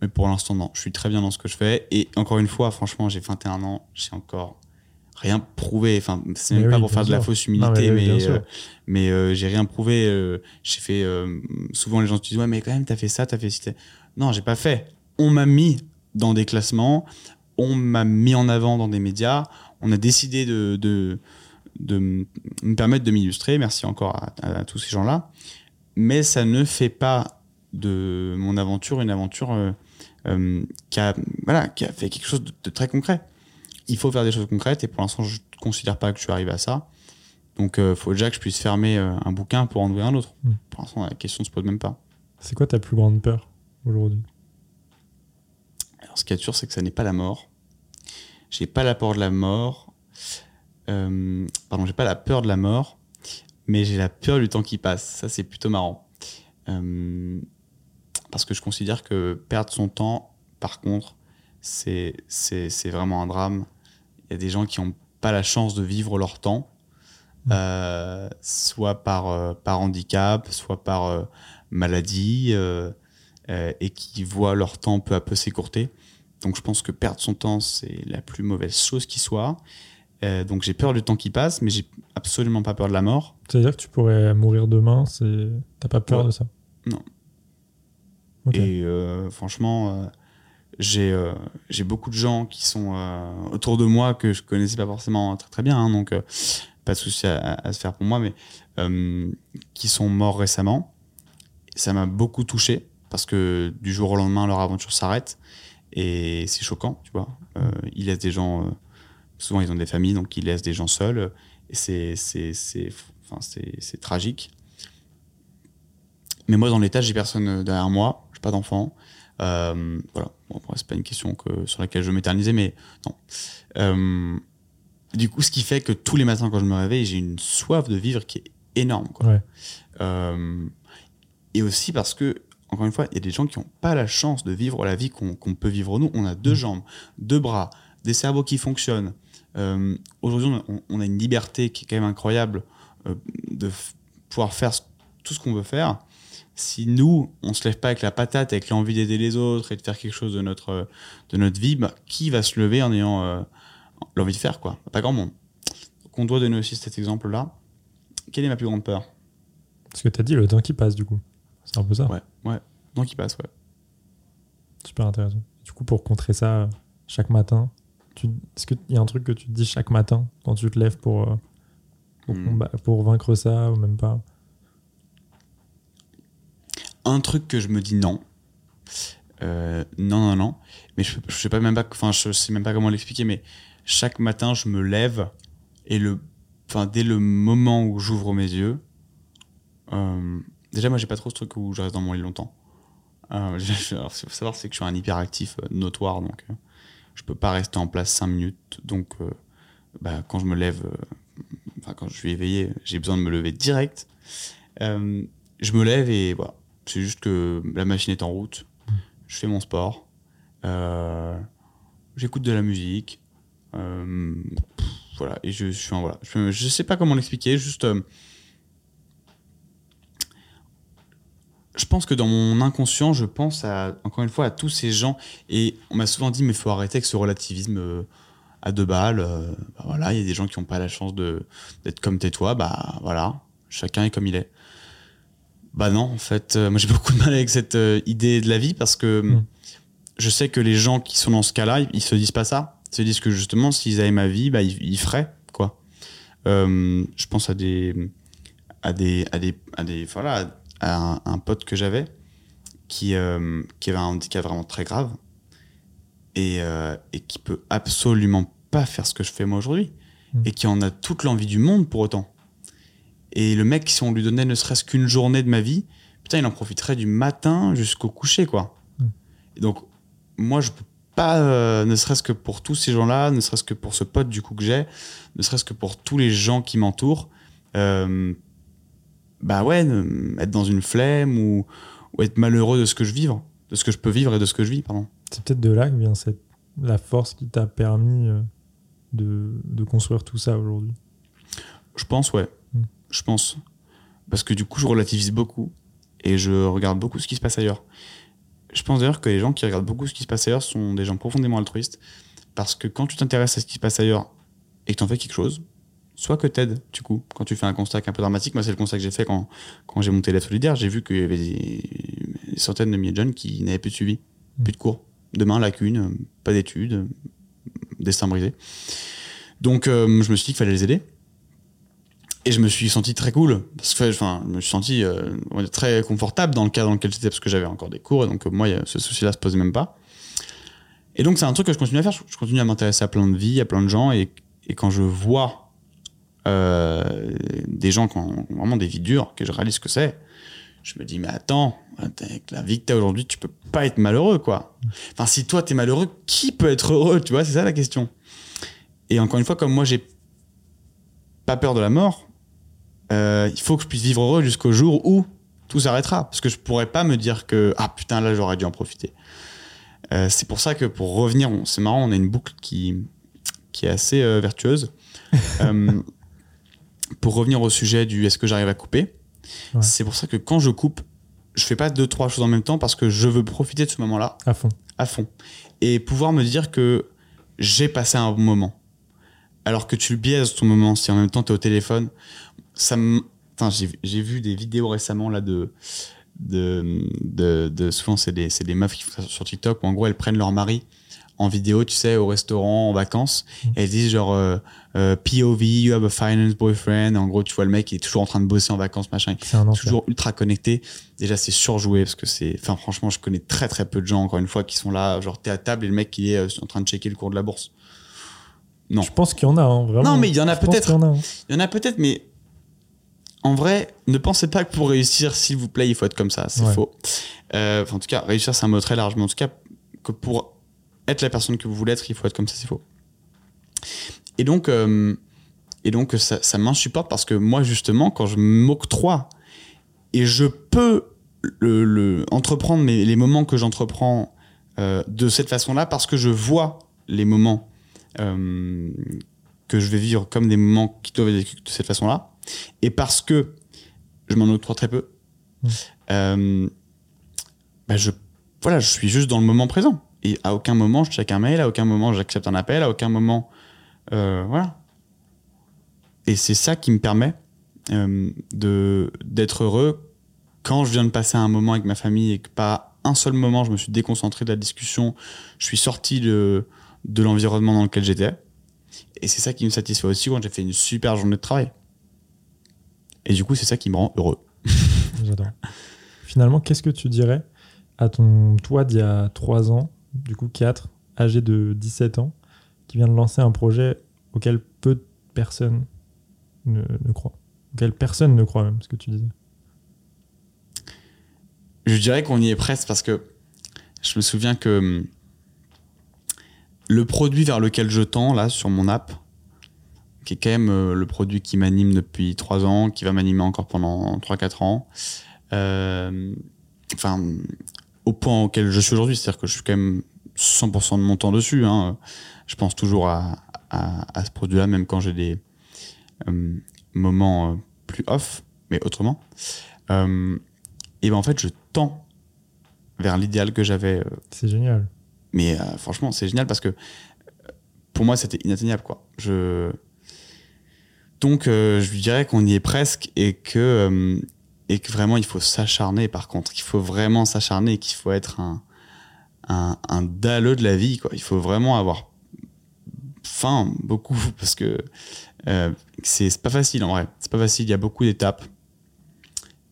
mais pour l'instant, non. Je suis très bien dans ce que je fais. Et encore une fois, franchement, j'ai 21 ans, j'ai encore rien prouvé. Enfin, c'est même pas pour faire de la fausse Non, humilité, mais oui, euh, mais euh, j'ai rien prouvé. euh, j'ai fait. euh, souvent, les gens te disent Ouais, mais quand même, t'as fait ça, t'as fait t'as- Non, j'ai pas fait. On m'a mis dans des classements, on m'a mis en avant dans des médias, on a décidé de, de, me permettre de m'illustrer. Merci encore à, à- à tous ces gens-là. Mais ça ne fait pas de mon aventure une aventure euh, euh, qui, a, voilà, qui a fait quelque chose de, de très concret. Il faut faire des choses concrètes et pour l'instant, je ne considère pas que je suis arrivé à ça. Donc, il faut déjà que je puisse fermer euh, un bouquin pour en ouvrir un autre. Mm. Pour l'instant, la question ne se pose même pas. C'est quoi ta plus grande peur aujourd'hui? Alors, ce qui est sûr, c'est que ça n'est pas la mort. J'ai pas la peur de la mort. Euh, pardon, j'ai pas la peur de la mort, mais j'ai la peur du temps qui passe. Ça, c'est plutôt marrant. Euh, parce que je considère que perdre son temps, par contre, c'est c'est c'est vraiment un drame. Il y a des gens qui n'ont pas la chance de vivre leur temps, euh, soit par, euh, par handicap, soit par maladie, et qui voient leur temps peu à peu s'écourter. Donc je pense que perdre son temps, c'est la plus mauvaise chose qui soit. Euh, donc j'ai peur du temps qui passe, mais j'ai absolument pas peur de la mort. C'est-à-dire que tu pourrais mourir demain, c'est... t'as pas peur Ouais. de ça? Non. Et euh, franchement, euh, j'ai j'ai beaucoup de gens qui sont autour de moi que je connaissais pas forcément très très bien, hein, donc pas de souci à, à se faire pour moi, mais qui sont morts récemment. Ça m'a beaucoup touché parce que du jour au lendemain, leur aventure s'arrête et c'est choquant, tu vois. Euh, ils laissent des gens, souvent ils ont des familles, donc ils laissent des gens seuls et c'est c'est c'est enfin c'est c'est tragique. Mais moi, dans l'état, j'ai personne derrière moi, j'ai pas d'enfant. Euh, voilà, bon, c'est pas une question que, sur laquelle je m'éternisais, mais non. Euh, du coup, ce qui fait que tous les matins quand je me réveille, j'ai une soif de vivre qui est énorme. Quoi. Ouais. Euh, et aussi parce que, encore une fois, il y a des gens qui n'ont pas la chance de vivre la vie qu'on qu'on peut vivre nous. On a deux jambes, deux bras, des cerveaux qui fonctionnent. Euh, Aujourd'hui, on, on a une liberté qui est quand même incroyable euh, de pouvoir faire tout ce qu'on veut faire. Si nous, on se lève pas avec la patate, avec l'envie d'aider les autres et de faire quelque chose de notre, de notre vie, bah, qui va se lever en ayant euh, l'envie de faire quoi? Pas grand monde. Donc on doit donner aussi cet exemple-là. Quelle est ma plus grande peur? Ce que tu as dit, le temps qui passe, du coup. C'est un peu ça. Ouais, ouais. Donc qui passe, ouais. Super intéressant. Du coup, pour contrer ça, chaque matin. Est-ce qu'il y a un truc que tu te dis chaque matin quand tu te lèves pour, euh, pour, Hmm. pour vaincre ça ou même pas? Un truc que je me dis non. Euh, non, non, non. Mais je, je sais pas même pas, enfin, je sais même pas comment l'expliquer, mais chaque matin, je me lève et le, enfin, dès le moment où j'ouvre mes yeux, euh, déjà, moi, j'ai pas trop ce truc où je reste dans mon lit longtemps. Euh, je- alors, ce qu'il faut savoir, c'est que je suis un hyperactif notoire, donc je peux pas rester en place 5 minutes. Donc, euh, bah, quand je me lève, euh, enfin, quand je suis éveillé, j'ai besoin de me lever direct. Euh, je me lève et voilà. C'est juste que la machine est en route. Je fais mon sport. J'écoute de la musique. Voilà. Et je, je suis voilà. Je sais pas comment l'expliquer. Juste. Je pense que dans mon inconscient, je pense à, encore une fois, à tous ces gens. Et on m'a souvent dit, mais il faut arrêter avec ce relativisme euh, à deux balles. euh, bah voilà, il y a des gens qui n'ont pas la chance d'être comme t'es toi. Bah voilà, chacun est comme il est. Bah non, en fait, euh, moi j'ai beaucoup de mal avec cette idée de la vie parce que Mm. je sais que les gens qui sont dans ce cas-là, ils, ils se disent pas ça. Ils se disent que justement, s'ils avaient ma vie, bah, ils, ils feraient quoi. Je pense à des, à des, à des, à des, voilà, à un, un pote que j'avais qui, euh, qui avait un handicap vraiment très grave et, euh, et qui peut absolument pas faire ce que je fais moi aujourd'hui Mm. et qui en a toute l'envie du monde pour autant. Et le mec, si on lui donnait ne serait-ce qu'une journée de ma vie, putain, il en profiterait du matin jusqu'au coucher, quoi. Mm. Et donc, moi, je peux pas, euh, ne serait-ce que pour tous ces gens-là, ne serait-ce que pour ce pote du coup que j'ai, ne serait-ce que pour tous les gens qui m'entourent, bah ouais, être dans une flemme ou, ou être malheureux de ce que je vivre, de ce que je peux vivre et de ce que je vis, pardon. C'est peut-être de là que vient cette... la force qui t'a permis euh, de... de construire tout ça aujourd'hui. Je pense, ouais. Mm. Je pense. Parce que du coup, je relativise beaucoup et je regarde beaucoup ce qui se passe ailleurs. Je pense d'ailleurs que les gens qui regardent beaucoup ce qui se passe ailleurs sont des gens profondément altruistes. Parce que quand tu t'intéresses à ce qui se passe ailleurs et que tu en fais quelque chose, soit que t'aides, du coup, quand tu fais un constat qui est un peu dramatique. Moi, c'est le constat que j'ai fait quand, quand j'ai monté la solidaire. J'ai vu qu'il y avait des, des centaines de milliers de jeunes qui n'avaient plus de suivi, plus de cours. Demain, lacune, pas d'études, destin brisé. Donc, euh, je me suis dit qu'il fallait les aider. Et je me suis senti très cool. Parce que, enfin, je me suis senti euh, très confortable dans le cadre dans lequel j'étais parce que j'avais encore des cours. Et donc, euh, moi, ce souci-là se posait même pas. Et donc, c'est un truc que je continue à faire. Je, je continue à m'intéresser à plein de vies, à plein de gens. Et, et quand je vois euh, des gens qui ont vraiment des vies dures, que je réalise ce que c'est, je me dis, mais attends, avec la vie que t'as aujourd'hui, tu peux pas être malheureux, quoi. Enfin, si toi, t'es malheureux, qui peut être heureux Tu vois, c'est ça la question. Et encore une fois, comme moi, j'ai pas peur de la mort, euh, il faut que je puisse vivre heureux jusqu'au jour où tout s'arrêtera. Parce que je pourrais pas me dire que, ah putain, là, j'aurais dû en profiter. Euh, c'est pour ça que pour revenir, c'est marrant, on a une boucle qui, qui est assez euh, vertueuse. Pour revenir au sujet du est-ce que j'arrive à couper, Ouais. c'est pour ça que quand je coupe, je fais pas deux, trois choses en même temps parce que je veux profiter de ce moment-là À fond. à fond. Et pouvoir me dire que j'ai passé un bon moment. Alors que tu le biaises ton moment, si en même temps tu es au téléphone, ça me. J'ai j'ai vu des vidéos récemment là de. de, de, de- souvent, c'est des, c'est des meufs qui font ça sur TikTok où en gros elles prennent leur mari en vidéo, tu sais, au restaurant, en vacances, et elles disent genre euh, euh, POV, you have a finance boyfriend. En gros, tu vois le mec qui est toujours en train de bosser en vacances, machin toujours ultra connecté. Déjà, c'est surjoué parce que c'est. Enfin, franchement, je connais très très peu de gens, encore une fois, qui sont là, genre, t'es à table et le mec, il est euh, en train de checker le cours de la bourse. Non. Je pense qu'il y en a, hein, vraiment. Non, mais il y en a peut-être. hein. Il y en a peut-être, mais en vrai, ne pensez pas que pour réussir, s'il vous plaît, il faut être comme ça. C'est Ouais. faux. Euh, en tout cas, réussir, c'est un mot très large. Mais en tout cas, que pour être la personne que vous voulez être, il faut être comme ça, c'est faux. Et donc, euh, et donc ça, ça m'insupporte parce que moi, justement, quand je m'octroie et je peux le, le- entreprendre mes- les moments que j'entreprends euh, de cette façon-là, parce que je vois les moments euh, que je vais vivre comme des moments qui doivent être vécus de cette façon-là, et parce que je m'en octroie très peu, Mm. euh, bah je, voilà, je suis juste dans le moment présent. Et à aucun moment je check un mail, à aucun moment j'accepte un appel, à aucun moment. euh, voilà. Et c'est ça qui me permet euh, d'être heureux quand je viens de passer un moment avec ma famille et que pas un seul moment je me suis déconcentré de la discussion, je suis sorti de, de l'environnement dans lequel j'étais. Et c'est ça qui me satisfait aussi quand j'ai fait une super journée de travail. Et du coup, c'est ça qui me rend heureux. J'adore. Finalement, qu'est-ce que tu dirais à ton toi d'il y a 3 ans, du coup 4, âgé de 17 ans, qui vient de lancer un projet auquel peu de personnes ne, croient Auquel personne ne croit même, ce que tu disais. Je dirais qu'on y est presque parce que je me souviens que hum, le produit vers lequel je tends, là, sur mon app, qui est quand même euh, le produit qui m'anime depuis 3 ans, qui va m'animer encore pendant 3-4 ans, euh, enfin, au point auquel je suis aujourd'hui, c'est-à-dire que je suis quand même 100% de mon temps dessus. hein. Je pense toujours à, à- à ce produit-là, même quand j'ai des euh, moments euh, plus off, mais autrement. Euh, et ben en fait, je tends vers l'idéal que j'avais. C'est génial. mais franchement, c'est génial parce que pour moi, c'était inatteignable. Quoi. Je... Donc, je lui dirais qu'on y est presque et que, et que vraiment, il faut s'acharner. Par contre, il faut vraiment s'acharner et qu'il faut être un, un, un dalleux de la vie. Quoi. Il faut vraiment avoir faim, beaucoup, parce que euh, c'est pas facile en vrai. C'est pas facile, il y a beaucoup d'étapes.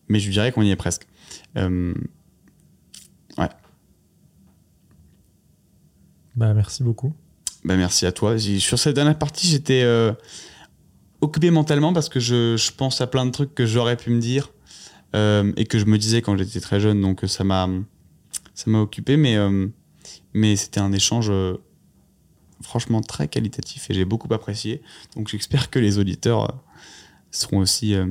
Mais je dirais qu'on y est presque. Euh, Bah, merci beaucoup. Bah, merci à toi. Sur cette dernière partie, j'étais euh, occupé mentalement parce que je, je pense à plein de trucs que j'aurais pu me dire euh, et que je me disais quand j'étais très jeune. Donc ça m'a ça m'a occupé, mais euh, mais c'était un échange euh, franchement très qualitatif et j'ai beaucoup apprécié. Donc j'espère que les auditeurs euh, seront aussi euh,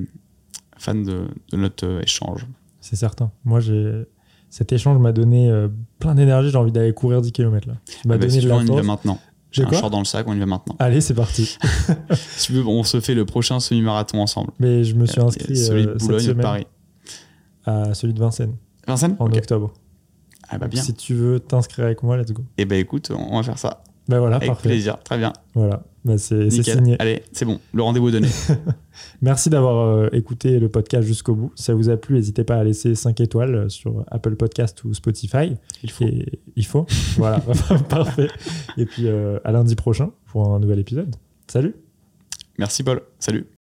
fans de, de notre euh, échange. C'est certain. Moi, j'ai cet échange m'a donné euh, plein d'énergie. J'ai envie d'aller courir 10 km là. M'as Ah bah, donné si de on y va maintenant. J'ai un short dans le sac, on y va maintenant. Allez, c'est parti. Si tu veux, on se fait le prochain semi-marathon ensemble. Mais je me suis inscrit euh, cette Boulogne et de semaine Paris. À celui de Vincennes Vincennes en octobre. Ah bah bien. Si tu veux t'inscrire avec moi, let's go. Eh ben écoute, on va faire ça. Bah voilà, Avec parfait. plaisir. Très bien. Voilà, bah, c'est signé. Allez, c'est bon. Le rendez-vous est donné. Merci d'avoir euh, écouté le podcast jusqu'au bout. Si ça vous a plu, n'hésitez pas à laisser 5 étoiles euh, sur Apple Podcast ou Spotify. Il faut. Et il faut. voilà, parfait. Et puis euh, à lundi prochain pour un nouvel épisode. Salut Merci Paul. Salut.